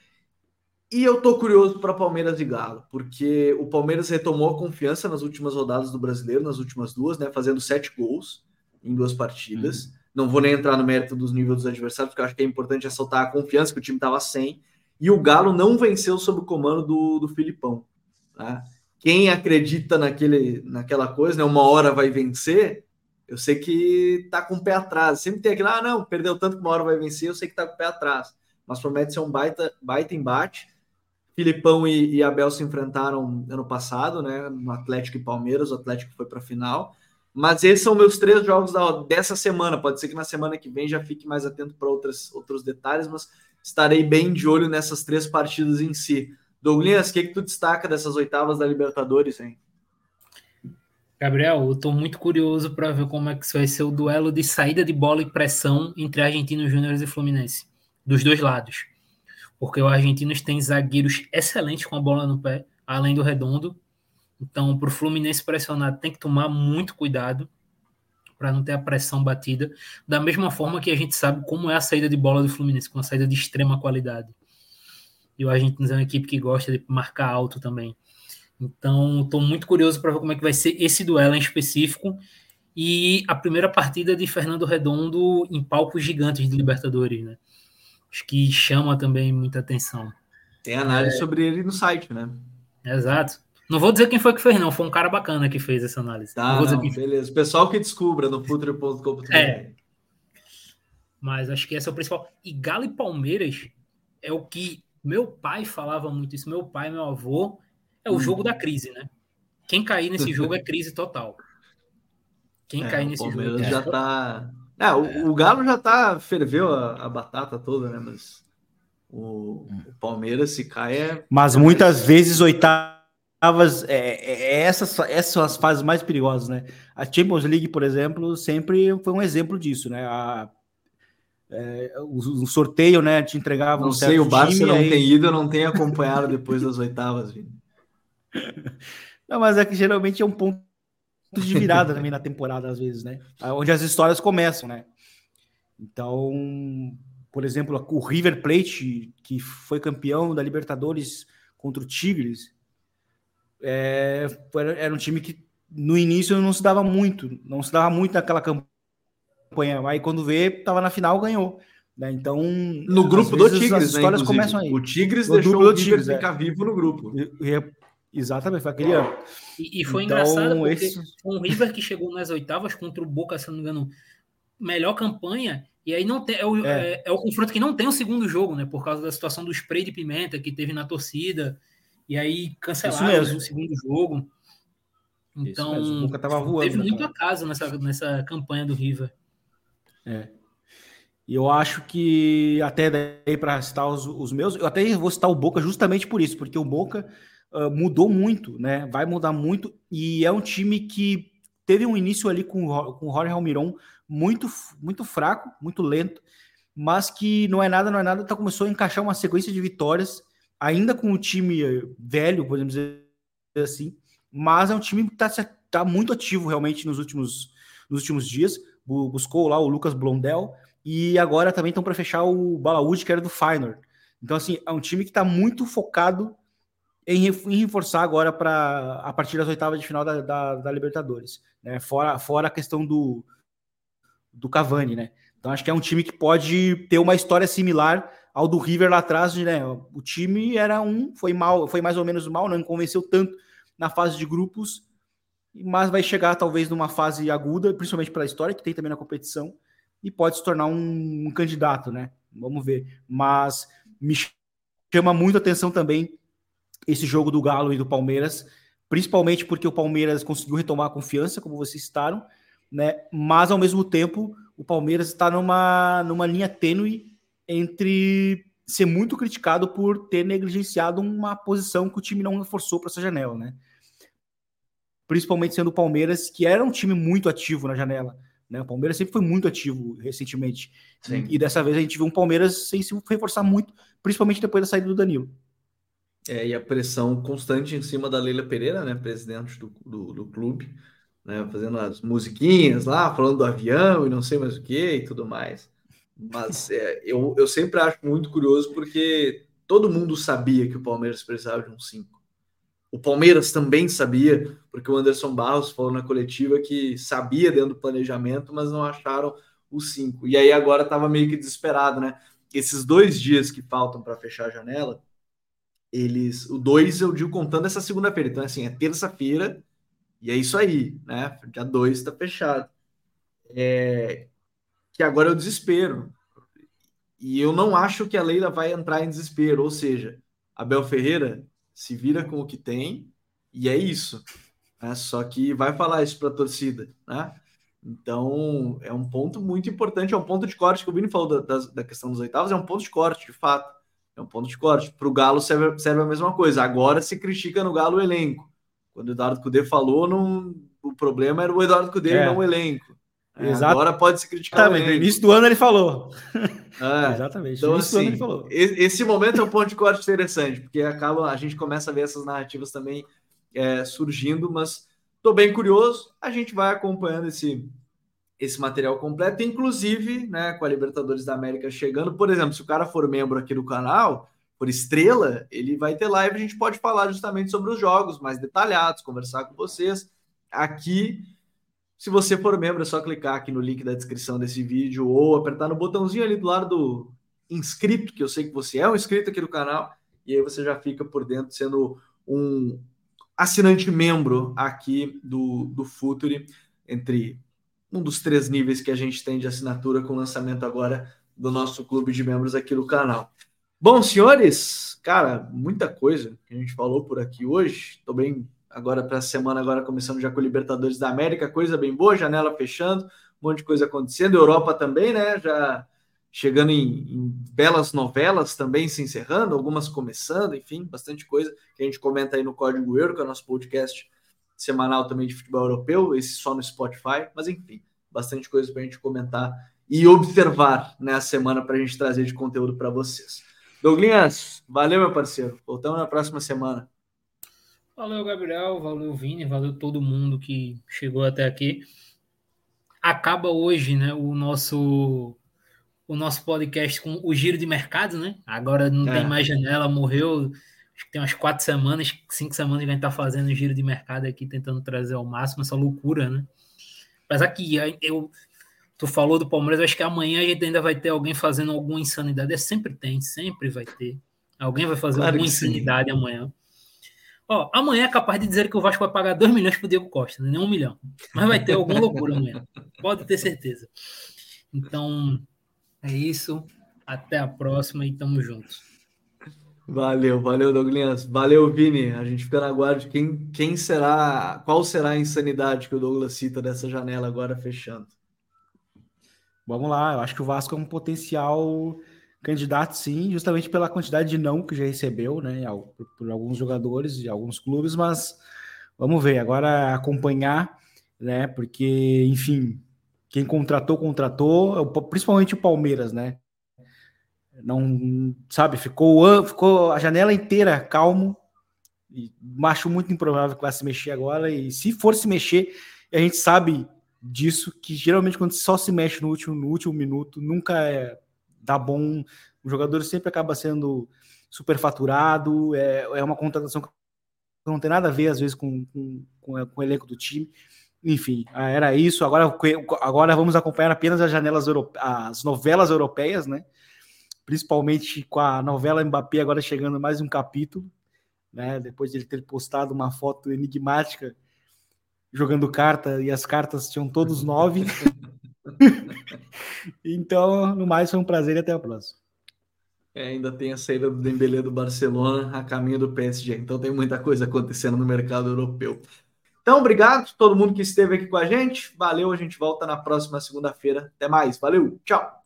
E eu tô curioso para Palmeiras e Galo, porque o Palmeiras retomou a confiança nas últimas rodadas do Brasileiro, nas últimas duas, né, fazendo sete gols em duas partidas. Uhum. Não vou nem entrar no mérito dos níveis dos adversários, porque eu acho que é importante ressaltar a confiança que o time estava sem. E o Galo não venceu sob o comando do, do Filipão. Tá? Quem acredita naquele, naquela coisa, né, uma hora vai vencer, eu sei que tá com o pé atrás. Sempre tem aquele, ah, não, perdeu tanto que uma hora vai vencer, eu sei que tá com o pé atrás. Mas promete ser um baita, baita embate. Filipão e, e, Abel se enfrentaram ano passado, né? No Atlético e Palmeiras, o Atlético foi para a final. Mas esses são meus três jogos da, dessa semana. Pode ser que na semana que vem já fique mais atento para outros detalhes, mas estarei bem de olho nessas três partidas em si. Douglas, o que, que tu destaca dessas oitavas da Libertadores, hein? Gabriel, eu estou muito curioso para ver como é que vai ser o duelo de saída de bola e pressão entre Argentinos Júnior e Fluminense, dos dois lados porque o Argentinos tem zagueiros excelentes com a bola no pé, além do redondo. Então, para o Fluminense pressionar, tem que tomar muito cuidado para não ter a pressão batida, da mesma forma que a gente sabe como é a saída de bola do Fluminense, com uma saída de extrema qualidade. E o Argentinos é uma equipe que gosta de marcar alto também. Então, estou muito curioso para ver como é que vai ser esse duelo em específico e a primeira partida de Fernando Redondo em palcos gigantes de Libertadores, né? Acho que chama também muita atenção. Tem análise é... sobre ele no site, né? Exato. Não vou dizer quem foi que fez, não. Foi um cara bacana que fez essa análise. Tá, não não, beleza. O pessoal que descubra no futuro.com.br. É. Mas acho que esse é o principal. E Galo e Palmeiras é o que meu pai falava muito isso. Meu pai, meu avô, é o hum. jogo da crise, né? Quem cair nesse <laughs> jogo é crise total. Quem é, cair nesse jogo. É já tá. É, o, é. o, Galo já tá. ferveu a, a batata toda, né? Mas o, o Palmeiras, se cai, é. Mas muitas vezes oitavas. É, é, é, essas, essas são as fases mais perigosas, né? A Champions League, por exemplo, sempre foi um exemplo disso, né? A, é, o, o, sorteio, né? Te entregava não um sei, o Barça não aí... tem ido, eu não tenho acompanhado depois das oitavas, viu? <laughs> Não, mas é que geralmente é um ponto de virada também na temporada, às vezes, né? Onde as histórias começam, né? Então, por exemplo, o River Plate, que foi campeão da Libertadores contra o Tigres, é, era um time que no início não se dava muito, não se dava muito naquela campanha. Aí quando vê, estava na final, ganhou. Né? Então, no grupo do Tigres, as né, histórias né, começam aí. O Tigres no deixou o Tigres, ficar é. vivo no grupo. Exatamente, foi aquele ano. E, e foi então, engraçado porque esse... um River que chegou nas oitavas contra o Boca, se não me engano, melhor campanha, e aí não tem, é o, é. É, é o confronto que não tem o segundo jogo, né? Por causa da situação do spray de pimenta que teve na torcida, e aí cancelaram o segundo jogo. Então, o Boca tava voando, teve muito cara. acaso nessa, nessa campanha do River. É. E eu acho que até daí para citar os, os meus, eu até vou citar o Boca justamente por isso, porque o Boca uh, mudou muito, né? Vai mudar muito e é um time que teve um início ali com, com o Jorge Almiron muito, muito fraco, muito lento, mas que não é nada, não é nada, tá, começou a encaixar uma sequência de vitórias, ainda com o time velho, podemos dizer assim, mas é um time que está tá muito ativo realmente nos últimos, nos últimos dias. Buscou lá o Lucas Blondel e agora também estão para fechar o Balaúde, que era do Feyenoord. Então, assim, é um time que está muito focado em, reforçar agora para a partir das oitavas de final da, da, da Libertadores, né? Fora, fora a questão do, do Cavani, né? Então acho que é um time que pode ter uma história similar ao do River lá atrás, né? O time era um, foi mal, foi mais ou menos mal, não convenceu tanto na fase de grupos, mas vai chegar talvez numa fase aguda, principalmente pela história que tem também na competição, e pode se tornar um, um candidato, né? Vamos ver. Mas me chama muito atenção também esse jogo do Galo e do Palmeiras, principalmente porque o Palmeiras conseguiu retomar a confiança, como vocês citaram, né? Mas ao mesmo tempo, o Palmeiras está numa, numa linha tênue entre ser muito criticado por ter negligenciado uma posição que o time não reforçou para essa janela, né? Principalmente sendo o Palmeiras, que era um time muito ativo na janela. Né? O Palmeiras sempre foi muito ativo recentemente. Sim. E dessa vez a gente viu um Palmeiras sem se reforçar muito, principalmente depois da saída do Danilo. É, e a pressão constante em cima da Leila Pereira, né, presidente do, do, do clube, né, fazendo as musiquinhas lá, falando do avião e não sei mais o que e tudo mais. Mas é, eu, eu sempre acho muito curioso porque todo mundo sabia que o Palmeiras precisava de um 5. O Palmeiras também sabia, porque o Anderson Barros falou na coletiva que sabia dentro do planejamento, mas não acharam o 5. E aí agora estava meio que desesperado, né? Esses dois dias que faltam para fechar a janela, eles. O 2 eu digo contando essa segunda-feira. Então, assim, é terça-feira e é isso aí, né? Dia 2 está fechado. É, que agora é o desespero. E eu não acho que a Leila vai entrar em desespero. Ou seja, Abel Ferreira se vira com o que tem e é isso. Né? Só que vai falar isso para a torcida, né? Então, é um ponto muito importante, é um ponto de corte que o Vini falou da, da, da questão dos oitavos, é um ponto de corte, de fato. É um ponto de corte. Para o Galo serve, serve a mesma coisa. Agora se critica no Galo o elenco. Quando o Eduardo Cudê falou, não, o problema era o Eduardo Cudê é. não o elenco. É, agora pode se criticar. no início do ano ele falou. É, <laughs> Exatamente. Então, assim, ele falou. Esse momento é um ponto de corte interessante, porque acaba, a gente começa a ver essas narrativas também é, surgindo, mas estou bem curioso. A gente vai acompanhando esse, esse material completo, inclusive, né, com a Libertadores da América chegando. Por exemplo, se o cara for membro aqui do canal, por estrela, ele vai ter live, a gente pode falar justamente sobre os jogos mais detalhados, conversar com vocês. Aqui, se você for membro, é só clicar aqui no link da descrição desse vídeo ou apertar no botãozinho ali do lado do inscrito, que eu sei que você é um inscrito aqui do canal, e aí você já fica por dentro sendo um assinante membro aqui do, do Futuri, entre um dos três níveis que a gente tem de assinatura com o lançamento agora do nosso clube de membros aqui do canal. Bom, senhores, cara, muita coisa que a gente falou por aqui hoje. Estou bem agora para a semana, agora começando já com o Libertadores da América, coisa bem boa, janela fechando, um monte de coisa acontecendo. Europa também, né? Já chegando em, em, belas novelas também se encerrando, algumas começando, enfim, bastante coisa que a gente comenta aí no Código Euro, que é o nosso podcast semanal também de futebol europeu, esse só no Spotify, mas enfim, bastante coisa para a gente comentar e observar na né, semana para a gente trazer de conteúdo para vocês. Douglas, valeu, meu parceiro. Voltamos na próxima semana. Valeu, Gabriel. Valeu, Vini. Valeu todo mundo que chegou até aqui. Acaba hoje, né, o nosso o nosso podcast com o giro de mercado, né? Agora não é. tem mais janela, morreu acho que tem umas quatro semanas, cinco semanas que a gente tá fazendo giro de mercado aqui, tentando trazer ao máximo essa loucura, né? Apesar que eu, tu falou do Palmeiras, acho que amanhã a gente ainda vai ter alguém fazendo alguma insanidade. É, sempre tem, sempre vai ter. Alguém vai fazer claro alguma insanidade sim. amanhã. Ó, amanhã é capaz de dizer que o Vasco vai pagar 2 milhões pro Diego Costa, nem um milhão. Mas vai ter alguma loucura amanhã. Pode ter certeza. Então, é isso. Até a próxima e tamo juntos. Valeu, valeu, Douglas. Valeu, Vini. A gente fica na guarda de quem, quem será, qual será a insanidade que o Douglas cita dessa janela agora fechando. Vamos lá, eu acho que o Vasco é um potencial candidato, sim, justamente pela quantidade de não que já recebeu, né, por, por alguns jogadores e alguns clubes, mas vamos ver, agora acompanhar, né, porque, enfim, quem contratou, contratou, principalmente o Palmeiras, né, não sabe, ficou, ficou a janela inteira calmo. E acho muito improvável que vai se mexer agora. E se for se mexer, a gente sabe disso, que geralmente quando só se mexe no último, no último minuto, nunca é, dá bom. O jogador sempre acaba sendo superfaturado. É, é uma contratação que não tem nada a ver, às vezes, com, com, com, com o elenco do time. Enfim, era isso. Agora, agora vamos acompanhar apenas as janelas as novelas europeias, né? Principalmente com a novela Mbappé agora chegando mais um capítulo, né? Depois de ele ter postado uma foto enigmática jogando carta e as cartas tinham todos nove. <laughs> então, no mais, foi um prazer e até a próxima. É, ainda tem a saída do Dembélé do Barcelona a caminho do PSG. Então tem muita coisa acontecendo no mercado europeu. Então, obrigado a todo mundo que esteve aqui com a gente. Valeu, a gente volta na próxima segunda-feira. Até mais. Valeu, tchau.